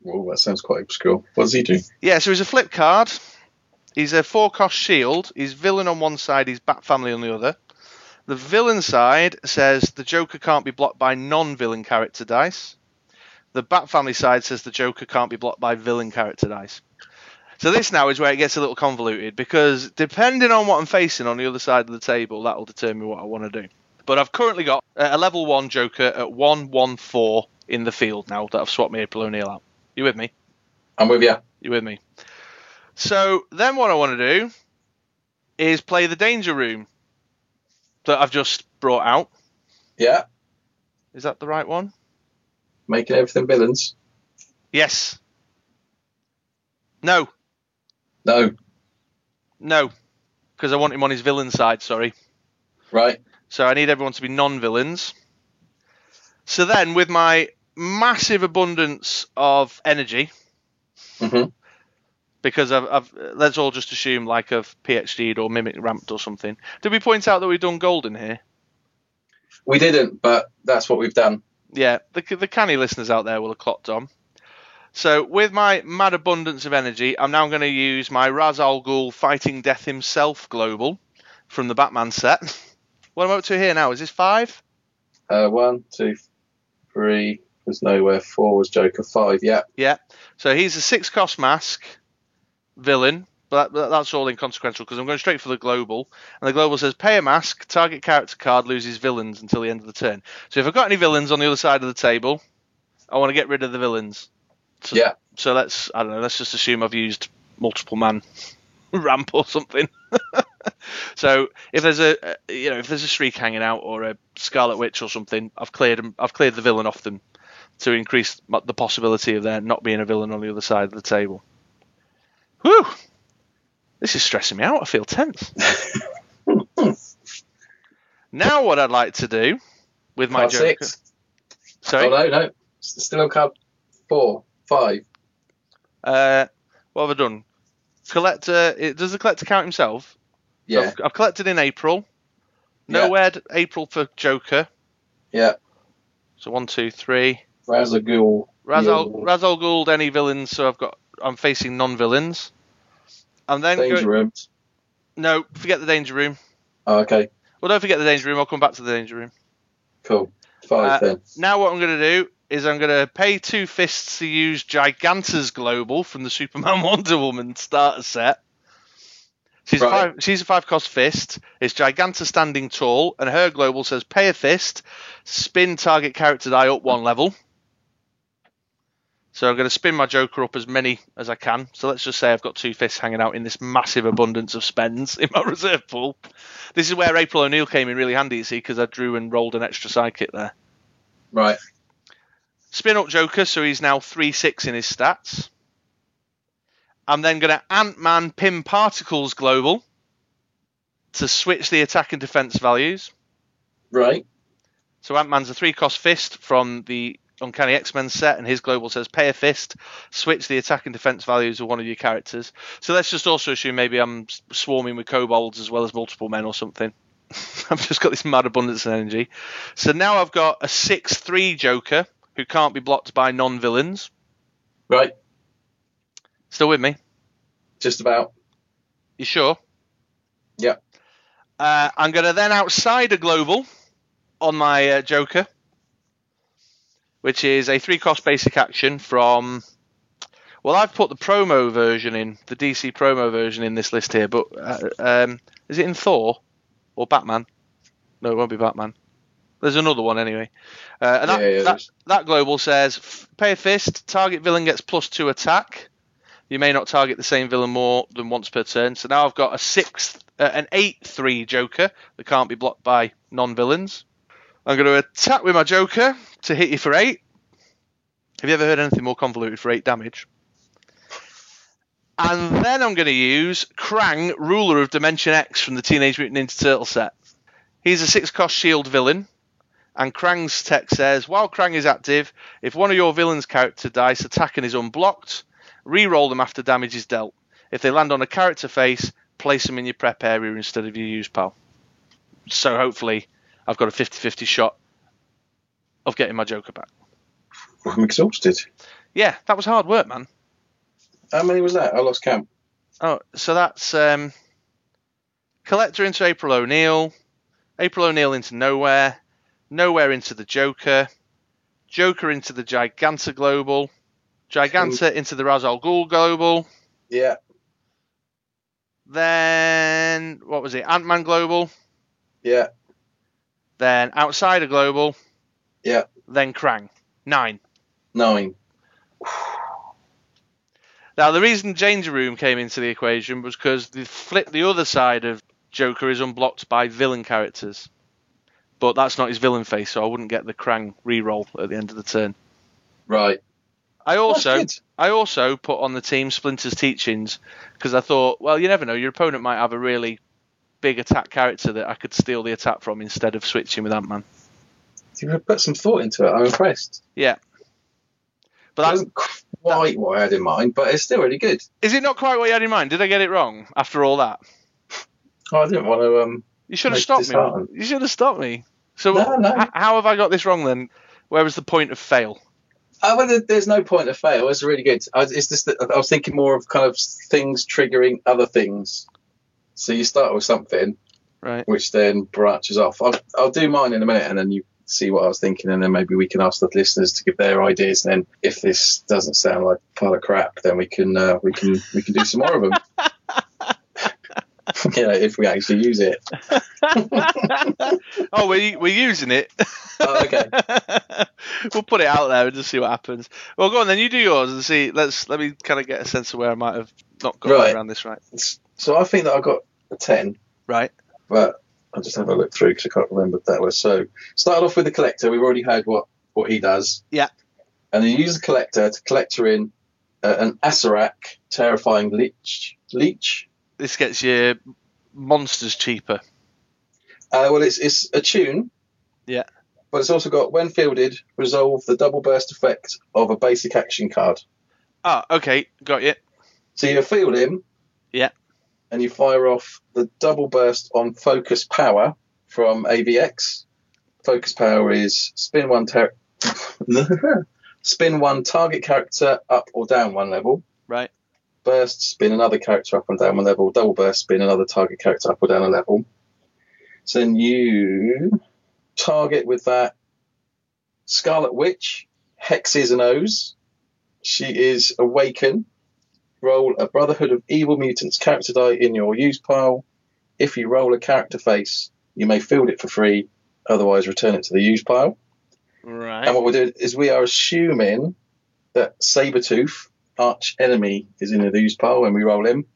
Oh, that sounds quite obscure. What does he do? Yeah, so he's a flip card. He's a four cost shield. He's villain on one side, he's Bat Family on the other. The villain side says the Joker can't be blocked by non villain character dice. The Bat Family side says the Joker can't be blocked by villain character dice. So this now is where it gets a little convoluted because depending on what I'm facing on the other side of the table, that'll determine what I want to do. But I've currently got a level one Joker at one one four in the field now that I've swapped my April O'Neil out. You with me? I'm with you. You with me? So then what I want to do is play the danger room that I've just brought out. Yeah. Is that the right one? Making everything villains. Yes. No. No. No. Because I want him on his villain side, sorry. Right. So I need everyone to be non-villains. So then with my massive abundance of energy, hmm because I've, I've let's all just assume like I've PhD'd or mimic ramped or something. Did we point out that we've done golden here? We didn't, but that's what we've done. Yeah, the, the canny listeners out there will have clocked on. So, with my mad abundance of energy, I'm now going to use my Ra's al Ghul Fighting Death Himself global from the Batman set. What am I up to here now? Is this five? Uh, one, two, three was nowhere. Four was Joker. Five. Yeah. Yeah. So he's a six cost mask villain, but that, that's all inconsequential because I'm going straight for the global. And the global says pay a mask, target character card loses villains until the end of the turn. So if I've got any villains on the other side of the table, I want to get rid of the villains. So, Yeah. So let's I don't know. Let's just assume I've used multiple man ramp or something. so if there's a uh, you know if there's a shriek hanging out or a scarlet witch or something, I've cleared 'em- I've cleared the villain off them to increase the possibility of there not being a villain on the other side of the table. Whew! This is stressing me out. I feel tense. now, what I'd like to do with my Card Joker. six. Sorry. Oh no, no. Still on card four, five. Uh, what have I done? Collector. It, does the collector count himself? So Yeah. I've, I've collected in April. Yeah. Knowhere April for Joker. Yeah. So one, two, three. Ra's al Yeah. Ra's al Ghul, any villains? So I've got. I'm facing non-villains. And then Danger go, rooms. no, forget the danger room. Oh, okay. Well, don't forget the danger room. I'll come back to the danger room. Cool. Five Uh, then. Now what I'm going to do is I'm going to pay two fists to use Giganta's Global from the Superman Wonder Woman starter set. She's a five, she's a five cost fist. It's Giganta standing tall, and her global says pay a fist, spin target character die up one level. So I'm going to spin my Joker up as many as I can. So let's just say I've got two fists hanging out in this massive abundance of spends in my reserve pool. This is where April O'Neil came in really handy, you see, because I drew and rolled an extra sidekick there. Right. Spin up Joker, so he's now 3 6 in his stats. I'm then going to Ant Man Pym Particles Global to switch the attack and defense values. Right. So Ant Man's a three cost fist from the Uncanny X Men set, and his global says pay a fist, switch the attack and defense values of one of your characters. So let's just also assume maybe I'm swarming with kobolds as well as multiple men or something. I've just got this mad abundance of energy. So now I've got a 6 3 Joker who can't be blocked by non villains. Right. Still with me? Just about. You sure? Yeah. Uh, I'm going to then Outsider global on my uh, Joker, which is a three cost basic action from. Well, I've put the promo version in, the DC promo version in this list here, but uh, um, is it in Thor or Batman? No, it won't be Batman. There's another one anyway. Uh, and that, Yeah, yeah, that, that global says pay a fist, target villain gets plus two attack. You may not target the same villain more than once per turn. So now I've got a sixth, uh, an eight-three Joker that can't be blocked by non-villains. I'm going to attack with my Joker to hit you for eight. Have you ever heard anything more convoluted for eight damage? And then I'm going to use Krang, ruler of Dimension X from the Teenage Mutant Ninja Turtle set. He's a six-cost shield villain, and Krang's text says while Krang is active, if one of your villain's character dice attacking is unblocked, re-roll them after damage is dealt. If they land on a character face, place them in your prep area instead of your use pal. So hopefully, I've got a 50-50 shot of getting my Joker back. I'm exhausted. Yeah, that was hard work, man. How many was that? I lost count. Oh, so that's um, Collector into April O'Neil, April O'Neil into Knowhere, Knowhere into the Joker, Joker into the Giganta Global, Giganta into the Ra's al Ghul Global, Yeah. then what was it? Ant Man Global, Yeah. then Outsider Global, Yeah. then Krang. Nine. Nine. Now the reason Danger Room came into the equation was because the flip the other side of Joker is unblocked by villain characters. But that's not his villain face, so I wouldn't get the Krang re-roll at the end of the turn. Right. I also. I also put on the team Splinter's teachings because I thought, well, you never know, your opponent might have a really big attack character that I could steal the attack from instead of switching with Ant Man. You put some thought into it. I'm impressed. Yeah. But That that's, wasn't quite what I had in mind, but it's still really good. is it not quite what you had in mind? Did I get it wrong after all that? Oh, I didn't want to. Um, You should have stopped me. happen. You should have stopped me. So No, no. h- how have I got this wrong then? Where was the point of fail? oh, well, there's no point of fail. It's really good. I, it's just that I was thinking more of kind of things triggering other things. So you start with something, Right. which then branches off. I'll, I'll do mine in a minute, and then you see what I was thinking, and then maybe we can ask the listeners to give their ideas. And then if this doesn't sound like a pile of crap, then we can uh, we can we can do some more of them. you know, if we actually use it. oh, we're, we're using it. Oh, okay. we'll put it out there and just see what happens. Well, go on then. You do yours and see. Let's let me kind of get a sense of where I might have not got Right. around this right. So I think that I got a ten. Right. but I'll just have a look through because I can't remember that was. So, started off with the collector. We've already heard what, what he does. Yeah. And then you use the collector to collector in uh, an Acererak, terrifying leech. Leech. This gets your monsters cheaper. Uh, well, it's it's a tune. Yeah. But it's also got when fielded, resolve the double burst effect of a basic action card. Ah, okay, got you. So you field him. Yeah. And you fire off the double burst on focus power from AVX. Focus power is spin one ter- spin one target character up or down one level. Right. Burst spin another character up and down one level. Double burst spin another target character up or down a level. So then you target with that Scarlet Witch, Hexes and O's. She is awaken. roll a Brotherhood of Evil Mutants character die in your use pile. If you roll a character face, you may field it for free, otherwise return it to the use pile. Right. And what we're doing is we are assuming that Sabretooth, arch enemy, is in the use pile when we roll him.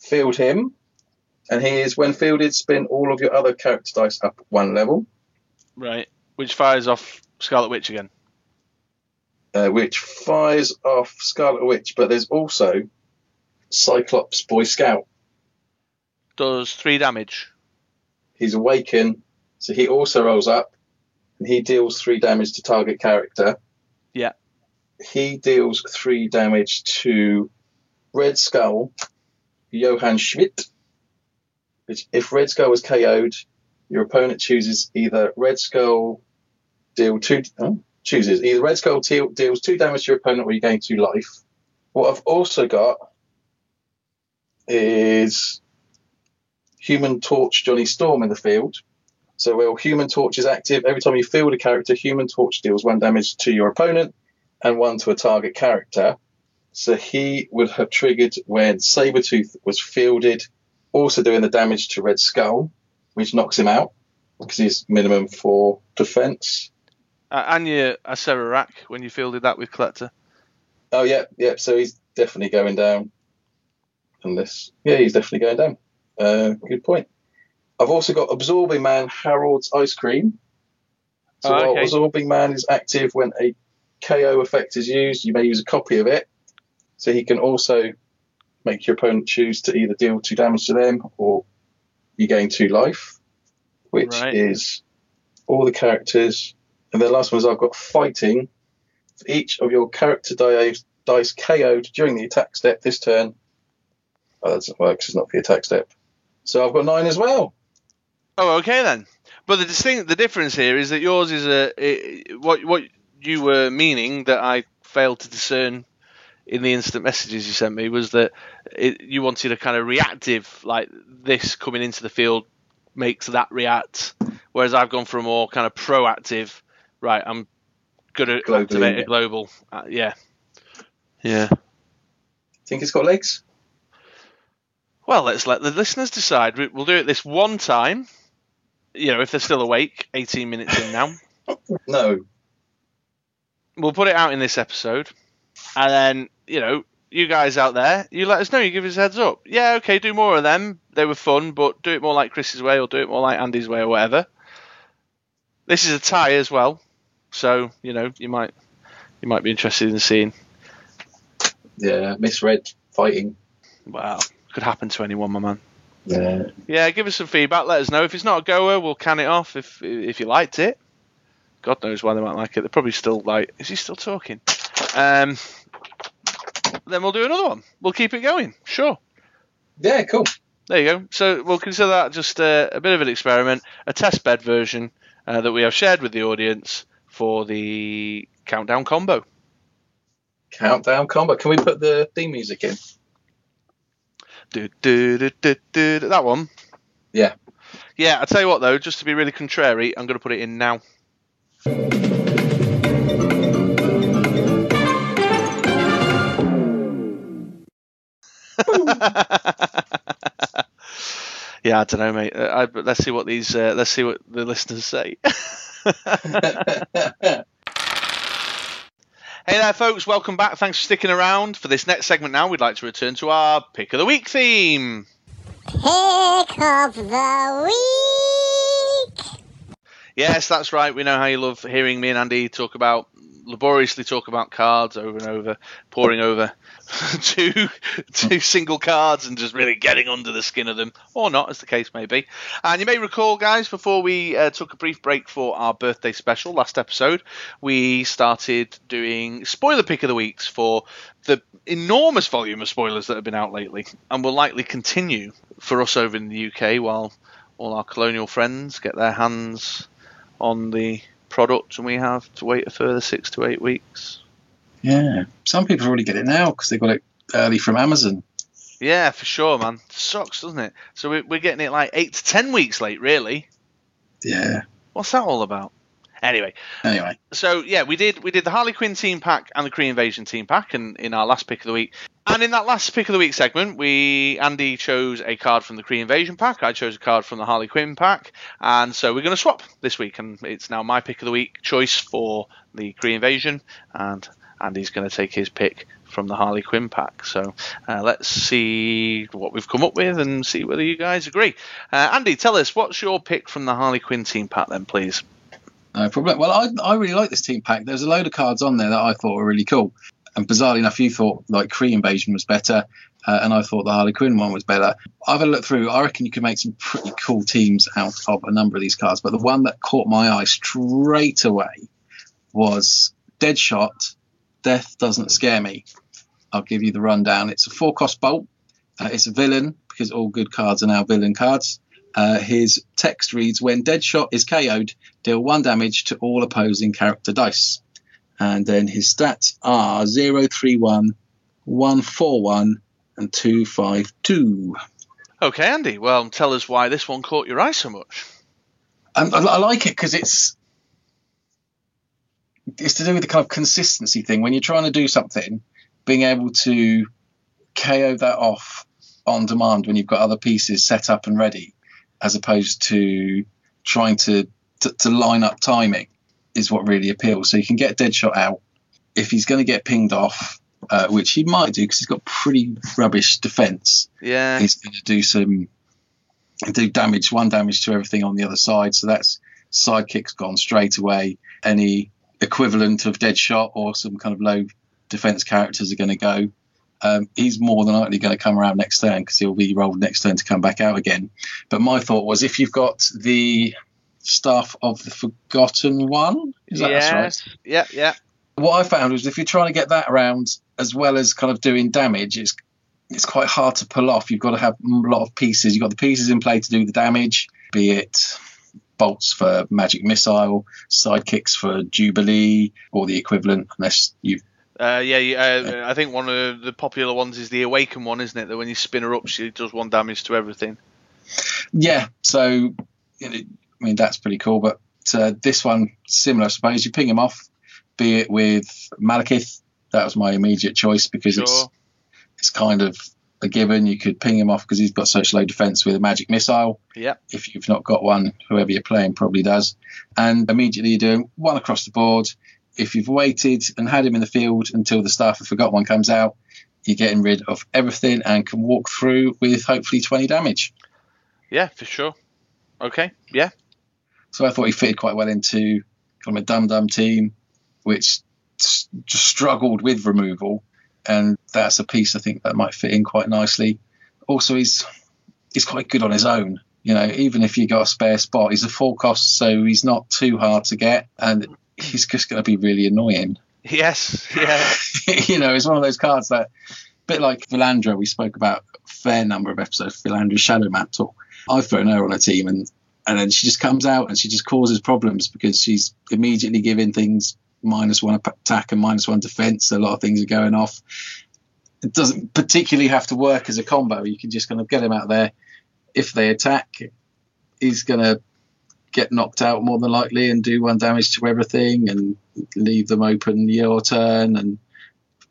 Field him, and he is, when fielded, spin all of your other character dice up one level, Right. Which fires off Scarlet Witch again. uh, which fires off Scarlet Witch, but there's also Cyclops Boy Scout. Does three damage. He's awakened, so he also rolls up, and he deals three damage to target character. Yeah. He deals three damage to Red Skull, Johann Schmidt. Which, if Red Skull is KO'd, your opponent chooses either Red Skull deal two oh, chooses either Red Skull deal, deals two damage to your opponent or you gain two life. What I've also got is Human Torch Johnny Storm in the field. So while Human Torch is active, every time you field a character, Human Torch deals one damage to your opponent and one to a target character. So he would have triggered when Sabretooth was fielded, also doing the damage to Red Skull, which knocks him out because he's minimum four defense. Uh, and your Acererak when you fielded that with Collector. Oh yeah, yeah. So he's definitely going down. Unless, yeah, he's definitely going down. Uh, good point. I've also got Absorbing Man Harold's Ice Cream. So Oh, while. Absorbing Man is active when a KO effect is used, you may use a copy of it. So he can also make your opponent choose to either deal two damage to them or you gain two life, which Right. is all the characters. And the last one is I've got Fighting. For each of your character dice, dice KO'd during the attack step this turn. Oh, that doesn't work. it's not for the attack step. So I've got nine as well. Oh, okay then. But the distinct, the difference here is that yours is a i what what you were meaning that I failed to discern in the instant messages you sent me was that it, you wanted a kind of reactive, like this coming into the field makes that react, whereas I've gone for a more kind of proactive. Right, I'm gonna Globally, activate yeah. a global. Uh, yeah, yeah. Think it's got legs? Well, let's let the listeners decide. We'll do it this one time. You know, if they're still awake, 18 minutes in now. No. We'll put it out in this episode, and then you know, you guys out there, you let us know. You give us a heads up. Yeah, okay, do more of them. They were fun, but do it more like Chris's way, or do it more like Andy's way, or whatever. This is a tie as well, so you know you might you might be interested in seeing. Yeah, misread fighting. Wow, could happen to anyone, my man. Yeah. Yeah, give us some feedback. Let us know if it's not a goer. We'll can it off if if you liked it. God knows why they might like it. They're probably still like, is he still talking? Um, then we'll do another one. We'll keep it going. Sure. Yeah, cool. There you go. So we'll consider that just uh, a bit of an experiment, a test bed version uh, that we have shared with the audience for the countdown combo. Countdown combo. Can we put the theme music in? Do, do, do, do, do, do. That one. Yeah. Yeah, I tell you what though, just to be really contrary, I'm going to put it in now. yeah, I don't know, mate. Uh, I, let's see what these. Uh, let's see what the listeners say. Hey there, folks. Welcome back. Thanks for sticking around. For this next segment now, we'd like to return to our Pick of the Week theme. Pick of the week. Yes, that's right. We know how you love hearing me and Andy talk about laboriously talk about cards over and over, poring over two two single cards and just really getting under the skin of them, or not, as the case may be. And you may recall, guys, before we uh, took a brief break for our birthday special last episode, we started doing spoiler pick of the weeks for the enormous volume of spoilers that have been out lately, and will likely continue for us over in the UK while all our colonial friends get their hands on the product and we have to wait a further six to eight weeks. Yeah. Some people already get it now because they got it early from Amazon. Yeah, for sure, man. Sucks, doesn't it? So we- we're getting it like eight to ten weeks late, really. Yeah. What's that all about? Anyway, Anyway, so yeah, we did we did the Harley Quinn team pack and the Kree Invasion team pack, and in our last pick of the week. And in that last pick of the week segment, we Andy chose a card from the Kree Invasion pack. I chose a card from the Harley Quinn pack, and so we're going to swap this week. And it's now my pick of the week choice for the Kree Invasion, and Andy's going to take his pick from the Harley Quinn pack. So uh, let's see what we've come up with and see whether you guys agree. Uh, Andy, tell us what's your pick from the Harley Quinn team pack then, please. No problem. Well, I, I really like this team pack. There's a load of cards on there that I thought were really cool. And bizarrely enough, you thought like Kree Invasion was better, uh, and I thought the Harley Quinn one was better. I've had a look through. I reckon you can make some pretty cool teams out of a number of these cards. But the one that caught my eye straight away was Deadshot. Death doesn't scare me. I'll give you the rundown. It's a four cost bolt. Uh, it's a villain because all good cards are now villain cards. Uh, his text reads: When Deadshot is KO'd, deal one damage to all opposing character dice. And then his stats are 031, 141, and 252. Okay, Andy. Well, tell us why this one caught your eye so much. And I, I like it because it's it's to do with the kind of consistency thing. When you're trying to do something, being able to KO that off on demand when you've got other pieces set up and ready, as opposed to trying to to, to line up timing, is what really appeals. So you can get Deadshot out if he's going to get pinged off, uh, which he might do because he's got pretty rubbish defense Yeah. he's going to do some do damage, one damage to everything on the other side. So that's sidekick's gone straight away. Any equivalent of Deadshot or some kind of low defense characters are going to go. Um, he's more than likely going to come around next turn because he'll be rolled next turn to come back out again. But my thought was if you've got the staff of the Forgotten One, is that that's right? Yes. Yeah, yeah. what I found was if you're trying to get that around as well as kind of doing damage, it's it's quite hard to pull off. You've got to have a lot of pieces. You've got the pieces in play to do the damage, be it bolts for magic missile, sidekicks for jubilee, or the equivalent, unless you. Uh, yeah, uh, I think one of the popular ones is the Awaken one, isn't it? That when you spin her up, she does one damage to everything. Yeah, so you know, I mean that's pretty cool. But uh, this one similar, I suppose. You ping him off, be it with Malekith. That was my immediate choice because it's it's kind of a given. You could ping him off because he's got such low defense with a magic missile. Yeah. If you've not got one, whoever you're playing probably does. And immediately you're doing one across the board. If you've waited and had him in the field until the staff of Forgot One comes out, you're getting rid of everything and can walk through with hopefully 20 damage. Yeah, for sure. Okay. Yeah. So I thought he fitted quite well into kind of a dum dum team, which just struggled with removal, and that's a piece I think that might fit in quite nicely. Also, he's he's quite good on his own. You know, even if you got a spare spot, he's a full cost, so he's not too hard to get, and he's just going to be really annoying. Yes. Yeah. you know, it's one of those cards that, a bit like Philandra, we spoke about a fair number of episodes. Philandra's Shadow Mantle. I've thrown her on a team, and and then she just comes out and she just causes problems because she's immediately giving things minus one attack and minus one defense. A lot of things are going off. It doesn't particularly have to work as a combo. You can just kind of get him out there. If they attack, he's going to get knocked out more than likely and do one damage to everything and leave them open your turn. And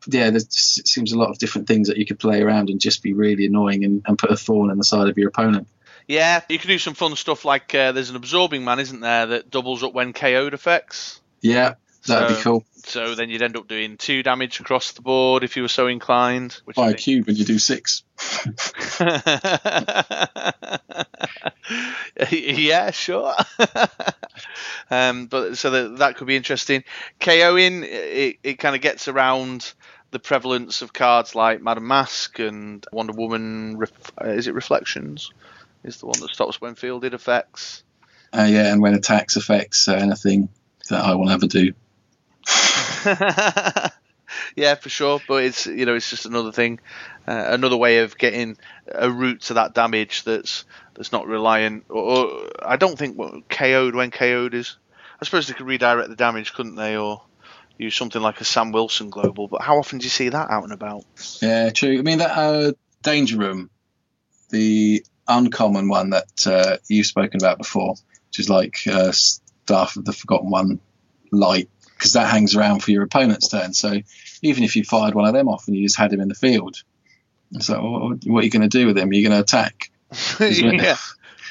yeah, there seems a lot of different things that you could play around and just be really annoying and, and put a thorn in the side of your opponent. Yeah. You can do some fun stuff like uh, there's an absorbing man, isn't there, that doubles up when KO'd effects. Yeah, that'd So- be cool. So then you'd end up doing two damage across the board if you were so inclined. Which Buy a think- cube and you do six. yeah, sure. um, but so that, that could be interesting. KOing it, it kind of gets around the prevalence of cards like Madam Mask and Wonder Woman. Ref, uh, is it Reflections? Is the one that stops when fielded effects. Uh, yeah, and when attacks affects uh, anything that I will ever do. yeah, for sure. But it's you know it's just another thing, uh, another way of getting a route to that damage that's that's not reliant. Or, or I don't think what KO'd when KO'd is. I suppose they could redirect the damage, couldn't they, or use something like a Sam Wilson global. But how often do you see that out and about? Yeah, true. I mean, that uh, Danger Room, the uncommon one that uh, you've spoken about before, which is like uh, s- Darth of the Forgotten One light because that hangs around for your opponent's turn. So even if you fired one of them off and you just had him in the field, it's like, what, what are you going to do with him? You're going to attack? when- yeah.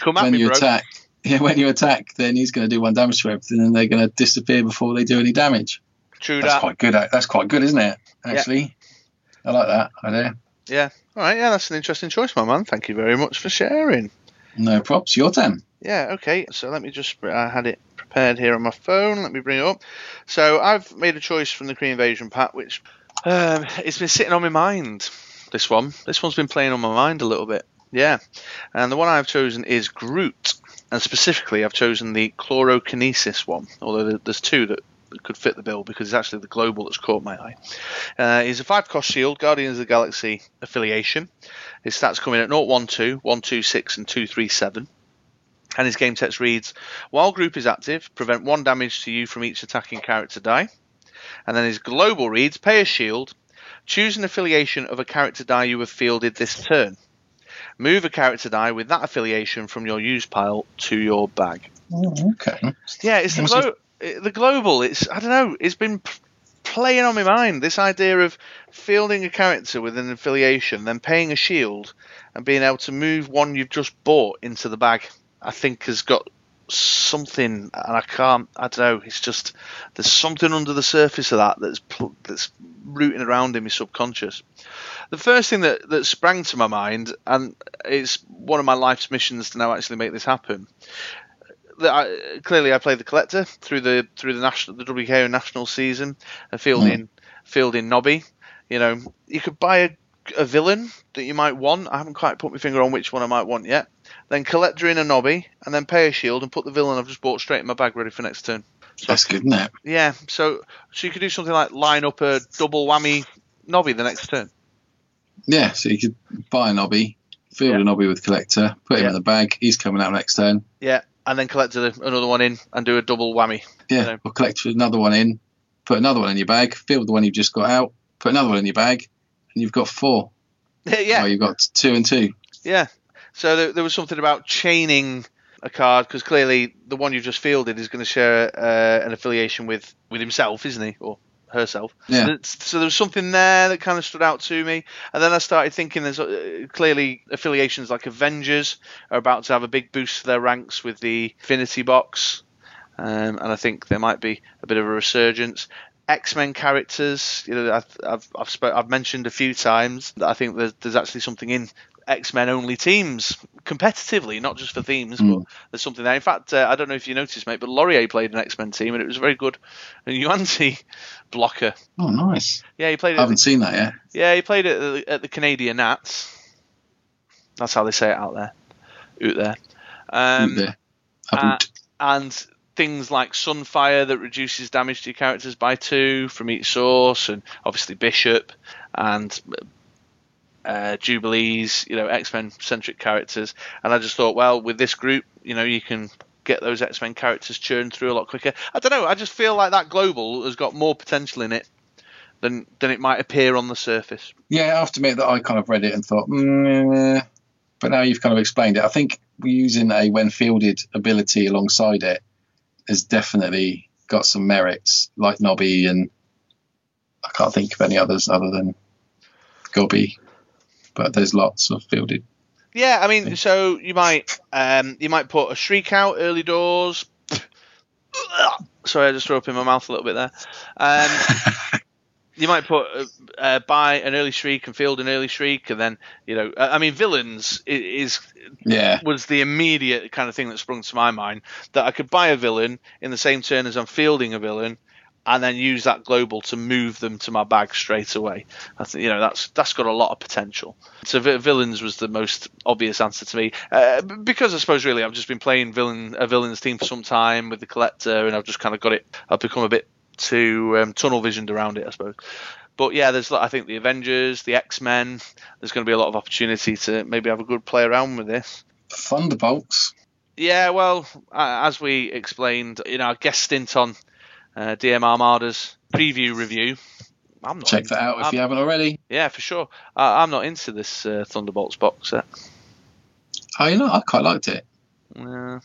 Come at when me, you bro. attack, yeah, when you attack, then he's going to do one damage to everything, and they're going to disappear before they do any damage. True That's that. quite good. uh, That's quite good, isn't it? Actually, I like that idea. Yeah. All right. Yeah, that's an interesting choice, my man. Thank you very much for sharing. No props. Your turn. Yeah, okay. So let me just, I had it prepared here on my phone. Let me bring it up. So I've made a choice from the Kree Invasion pack, which um, it's been sitting on my mind. This one, this one's been playing on my mind a little bit. Yeah, and the one I've chosen is Groot, and specifically I've chosen the chlorokinesis one. Although there's two that could fit the bill because it's actually the global that's caught my eye. Uh, he's a five cost shield, Guardians of the Galaxy affiliation. His stats come in at 012, 126, and 237 and his game text reads While Groot is active, prevent one damage to you from each attacking character die. And then his global reads Pay a shield, choose an affiliation of a character die you have fielded this turn. Move a character die with that affiliation from your use pile to your bag. Okay. Yeah, it's the, glo- Uh, the global. It's I don't know. It's been playing on my mind. This idea of fielding a character with an affiliation, then paying a shield, and being able to move one you've just bought into the bag. I think has got something, and I can't. I don't know. It's just there's something under the surface of that that's that's rooting around in my subconscious. The first thing that, that sprang to my mind, and it's one of my life's missions to now actually make this happen, I, clearly I played the collector through the through the national the WKO national season, and fielding hmm. fielding Nobby. You know, you could buy a, a villain that you might want. I haven't quite put my finger on which one I might want yet. Then collector in a Nobby, and then pay a shield and put the villain I've just bought straight in my bag, ready for next turn. That's good, isn't it? Yeah, so so you could do something like line up a double whammy Nobby the next turn. Yeah. So you could buy a nobby, field Yeah. a nobby with collector, put him Yeah. in the bag. He's coming out next turn. Yeah, and then collect another one in and do a double whammy. Yeah. Yeah. Or collect another one in, put another one in your bag, field the one you've just got out, put another one in your bag, and you've got four. yeah, Or you've got two and two. Yeah. So there, there was something about chaining a card because clearly the one you've just fielded is going to share uh, an affiliation with with himself, isn't he, or herself? Yeah. So, so there was something there that kind of stood out to me, and then I started thinking there's uh, clearly affiliations like Avengers are about to have a big boost to their ranks with the Infinity Box, um, and I think there might be a bit of a resurgence. X-Men characters, you know, I've I've I've, sp- I've mentioned a few times that I think there's, there's actually something in X-Men only teams competitively, not just for themes, but there's something there. In fact, uh, I don't know if you noticed, mate, but Laurier played an X-Men team and it was a very good And Yuanzi blocker. Oh, nice. Yeah, he played I haven't seen that yet. Yeah, he played it at the, at the Canadian Nats. That's how they say it out there, out there. Um, yeah. uh, and things like Sunfire that reduces damage to your characters by two from each source, and obviously Bishop and uh, Jubilees, you know, X Men centric characters. And I just thought, well, with this Groot, you know, you can get those X Men characters churned through a lot quicker. I don't know. I just feel like that global has got more potential in it than than it might appear on the surface. Yeah, I have to admit that I kind of read it and thought, but now you've kind of explained it. I think using a when fielded ability alongside it has definitely got some merits, like Nobby, and I can't think of any others other than Gobby. But there's lots of fielded. Yeah, I mean, so you might um, you might put a shriek out early doors. Sorry, I just threw up in my mouth a little bit there. Um, you might put uh, uh, buy an early shriek and field an early shriek, and then you know, I mean, villains is Yeah, was the immediate kind of thing that sprung to my mind that I could buy a villain in the same turn as I'm fielding a villain, and then use that global to move them to my bag straight away. I think you know that's that's got a lot of potential. So villains was the most obvious answer to me uh, because I suppose really I've just been playing villain a villains team for some time with the collector, and I've just kind of got it. I've become a bit too um, tunnel visioned around it, I suppose. But yeah, there's I think the Avengers, the X Men. There's going to be a lot of opportunity to maybe have a good play around with this. Thunderbolts. Yeah, well, as we explained in our guest stint on uh, DM Armada's preview review, I'm not. Check that out if I'm- you haven't already. Yeah, for sure. I I'm not into this uh, Thunderbolts box set. Oh, you know, I quite liked it. Uh,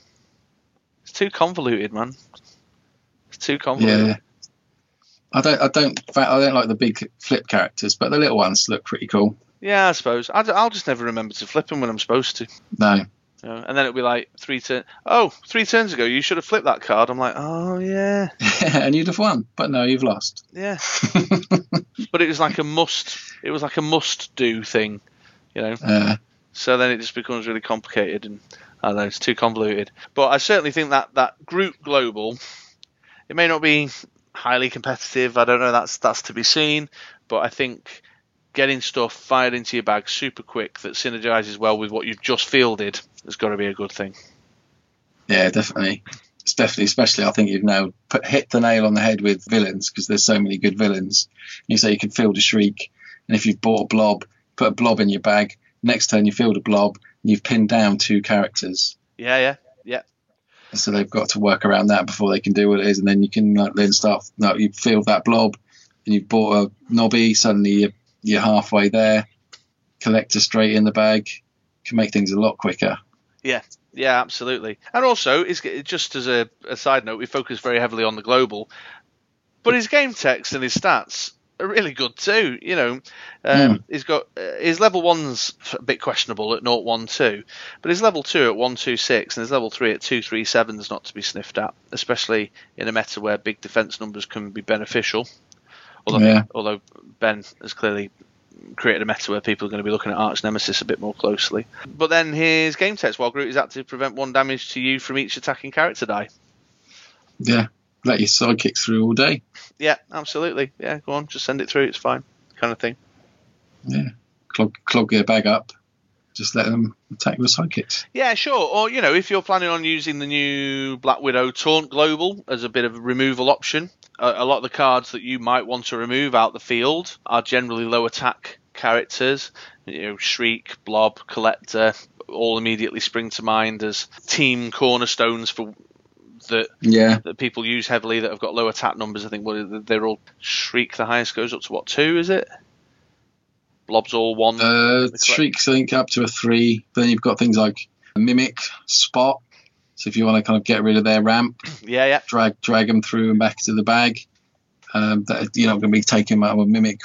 It's too convoluted, man. It's too convoluted. Yeah. I don't. I don't. I don't like the big flip characters, but the little ones look pretty cool. Yeah, I suppose. I, will just never remember to flip them when I'm supposed to. No. You know, and then it'll be like three turns. Oh, three turns ago, you should have flipped that card. I'm like, oh yeah, and you'd have won, but no, you've lost. yeah. but it was like a must. It was like a must do thing, you know. Uh, So then it just becomes really complicated, and I don't know, it's too convoluted. But I certainly think that that Groot global, it may not be highly competitive. I don't know. That's that's to be seen. But I think getting stuff fired into your bag super quick that synergizes well with what you've just fielded has got to be a good thing. yeah, definitely. It's definitely, especially, I think you've now put, hit the nail on the head with villains because there's so many good villains. You say you can field a shriek, and if you've bought a blob, put a blob in your bag. Next turn, you field a blob, and you've pinned down two characters. Yeah, yeah, yeah. So they've got to work around that before they can do what it is, and then you can like, then start. No, you field that blob, and you've bought a nobby. Suddenly you're, you're halfway there. Collector straight in the bag can make things a lot quicker. Yeah, yeah, absolutely. And also, it's just as a, a side note, we focus very heavily on the global, but his game text and his stats are really good too. You know, um, he's got uh, his level one's a bit questionable at 012, but his level two at 126 and his level three at 237 is not to be sniffed at, especially in a meta where big defense numbers can be beneficial. Although, Yeah. although Ben has clearly created a meta where people are going to be looking at Arch Nemesis a bit more closely. But then his game text while Groot is active prevent one damage to you from each attacking character die. Yeah, let your sidekicks through all day. Yeah, absolutely. Yeah, go on, just send it through. It's fine, kind of thing. Yeah, clog clog their bag up. Just let them attack the sidekicks. Yeah, sure. Or you know, if you're planning on using the new Black Widow Taunt Global as a bit of a removal option, a, lot of the cards that you might want to remove out the field are generally low attack characters. You know, Shriek, Blob, Collector, all immediately spring to mind as team cornerstones for that Yeah, that people use heavily that have got low attack numbers. I think what they're all Shriek. The highest goes up to what two? Is it? Blob's all one. uh, shrieks I think up to a three. Then you've got things like mimic, spot. So if you want to kind of get rid of their ramp, yeah, yeah. drag drag them through and back to the bag. Um, that you're not going to be taking them out of a mimic.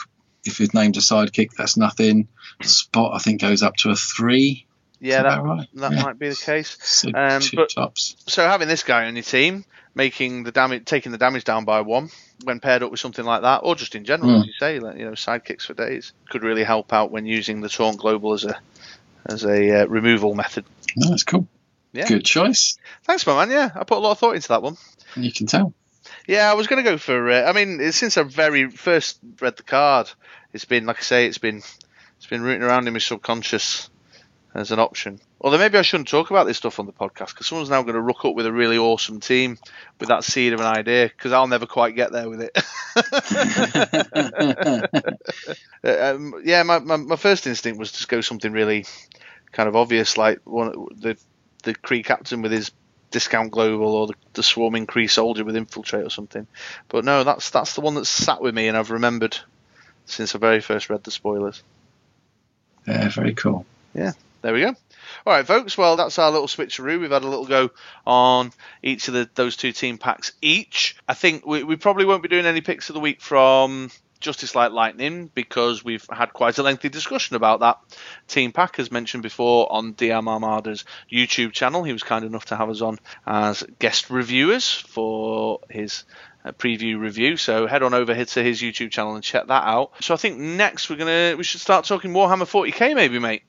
If his name's a sidekick, that's nothing. Spot I think goes up to a three. Yeah, Is that, right? that Yeah. might be the case. So Um, but- tops. So having this guy on your team, making the damage, taking the damage down by one, when paired up with something like that, or just in general, Mm. as you say, like, you know, sidekicks for days, could really help out when using the Taunt Global as a as a uh, removal method. No, that's cool. Yeah. Good choice. Thanks, my man. Yeah, I put a lot of thought into that one. You can tell. Yeah, I was going to go for. Uh, I mean, since I very first read the card, it's been like I say, it's been it's been rooting around in my subconscious as an option. Although maybe I shouldn't talk about this stuff on the podcast because someone's now going to rook up with a really awesome team with that seed of an idea because I'll never quite get there with it. Um, yeah, my, my my first instinct was to go something really kind of obvious, like one the the Kree captain with his discount global or the, the swarming Kree soldier with infiltrate or something. But no, that's that's the one that's sat with me and I've remembered since I very first read the spoilers. yeah, very cool. Yeah, there we go. All right, folks. Well, that's our little switcheroo. We've had a little go on each of the, those two team packs each. I think we, we probably won't be doing any picks of the week from Justice Like Lightning because we've had quite a lengthy discussion about that team pack, as mentioned before on DM Armada's YouTube channel. He was kind enough to have us on as guest reviewers for his uh, preview review. So head on over here to his YouTube channel and check that out. So I think next we're gonna we should start talking Warhammer 40k, maybe, mate.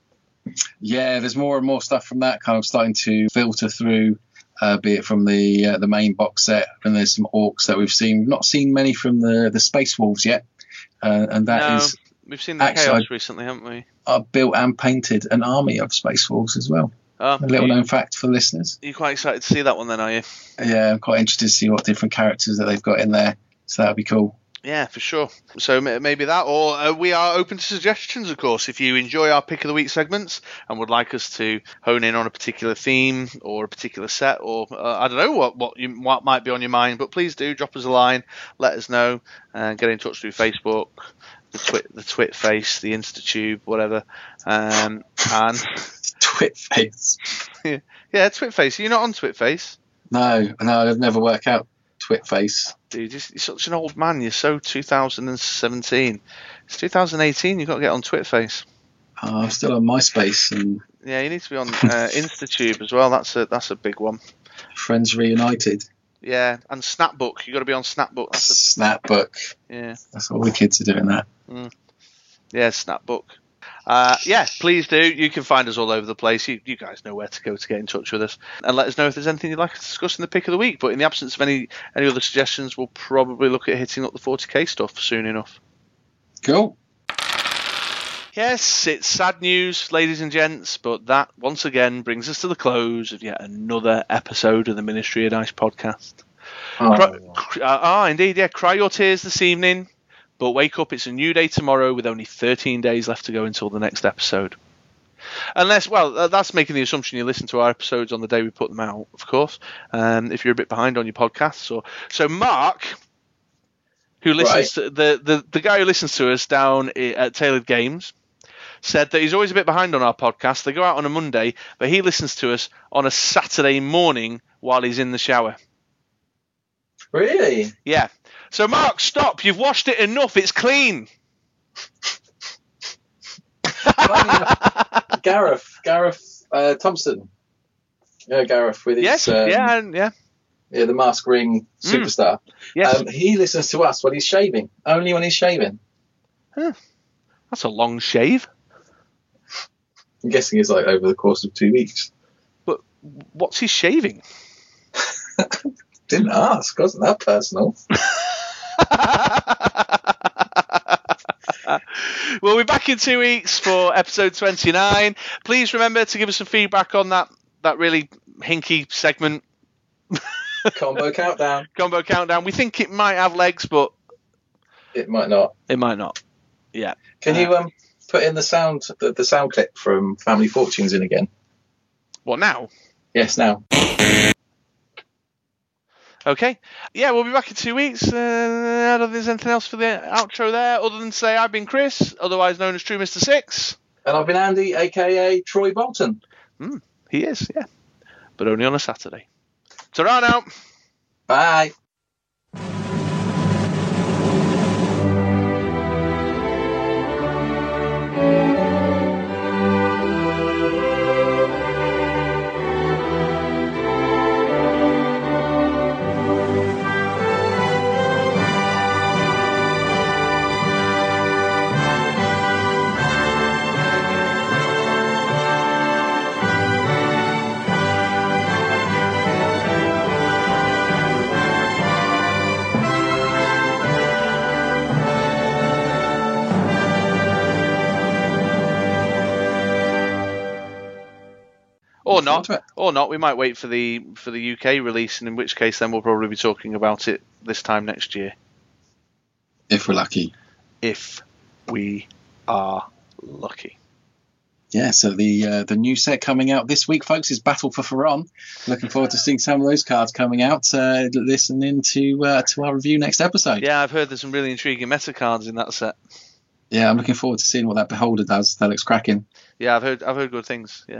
Yeah, there's more and more stuff from that kind of starting to filter through, uh, be it from the uh, the main box set, and there's some orcs that we've seen. We've not seen many from the the Space Wolves yet, uh, and that is no, we've seen the actually, chaos recently, haven't we? I built and painted an army of Space Wolves as well. Oh, A little you, known fact for listeners. you're quite excited to see that one, then, are you? Yeah, I'm quite interested to see what different characters that they've got in there. So that'll be cool. Yeah, for sure. So maybe that, or uh, we are open to suggestions, of course. If you enjoy our pick of the week segments and would like us to hone in on a particular theme or a particular set, or uh, I don't know what what you what might be on your mind, but please do drop us a line, let us know, and get in touch through Facebook, the twit, the twit face, the InstaTube, whatever. Um, and Twit face. yeah, Twitface. Are you not on twit face. No, no, I've never worked out Twitface. Dude, you're, such an old man. You're so 2017. It's 2018. You've got to get on Twitface. Oh, I'm still on MySpace and Yeah, you need to be on uh, InstaTube as well. That's a that's a big one. Friends Reunited. Yeah, and Snapbook. You've got to be on Snapbook. That's Snapbook. yeah, That's all the kids are doing that. yeah, Snapbook. Uh, yeah, please do. You can find us all over the place. You, you guys know where to go to get in touch with us, and let us know if there's anything you'd like to discuss in the pick of the week. But in the absence of any any other suggestions, we'll probably look at hitting up the 40k stuff soon enough. Cool. Yes, it's sad news, ladies and gents, but that once again brings us to the close of yet another episode of the Ministry of Dice podcast. Oh, uh, ah, indeed, yeah. Cry your tears this evening, but wake up. It's a new day tomorrow with only 13 days left to go until the next episode. Unless, well, that's making the assumption you listen to our episodes on the day we put them out, of course. Um, if you're a bit behind on your podcasts, or so Mark, who listens to the, the the guy who listens to us down at Taylored Games, said that he's always a bit behind on our podcast. They go out on a Monday, but he listens to us on a Saturday morning while he's in the shower. really? Yeah. So Mark, stop! You've washed it enough. It's clean. Gareth, Gareth uh, Thompson. Yeah, Gareth with his yes. um, yeah. Yeah. yeah, the mask ring Mm. superstar. Yes. Um, he listens to us when he's shaving. Only when he's shaving. Huh. That's a long shave. I'm guessing it's like over the course of two weeks. But what's he shaving? Didn't ask, wasn't that personal? we'll be back in two weeks for episode 29. Please remember to give us some feedback on that that really hinky segment Combo countdown. combo countdown. We think it might have legs, but It might not. it might not. Yeah. Can you um put in the sound the, the sound clip from Family Fortunes in again? What now? Yes, now. Okay. Yeah, we'll be back in two weeks. Uh, I don't think there's anything else for the outro there, other than say I've been Chris, otherwise known as True Mister Six. And I've been Andy, aka Troy Bolton. He is, yeah, but only on a Saturday. Ta-ra now. Bye. Or not, or not. We might wait for the for the UK release, and in which case, then we'll probably be talking about it this time next year, If we're lucky. if we are lucky. Yeah, so the uh, the new set coming out this week, folks, is Battle for Faerûn. Looking forward to seeing some of those cards coming out. Uh, listen in to, uh, to our review next episode. Yeah, I've heard there's some really intriguing meta cards in that set. Yeah, I'm looking forward to seeing what that Beholder does. That looks cracking. Yeah, I've heard I've heard good things. Yeah.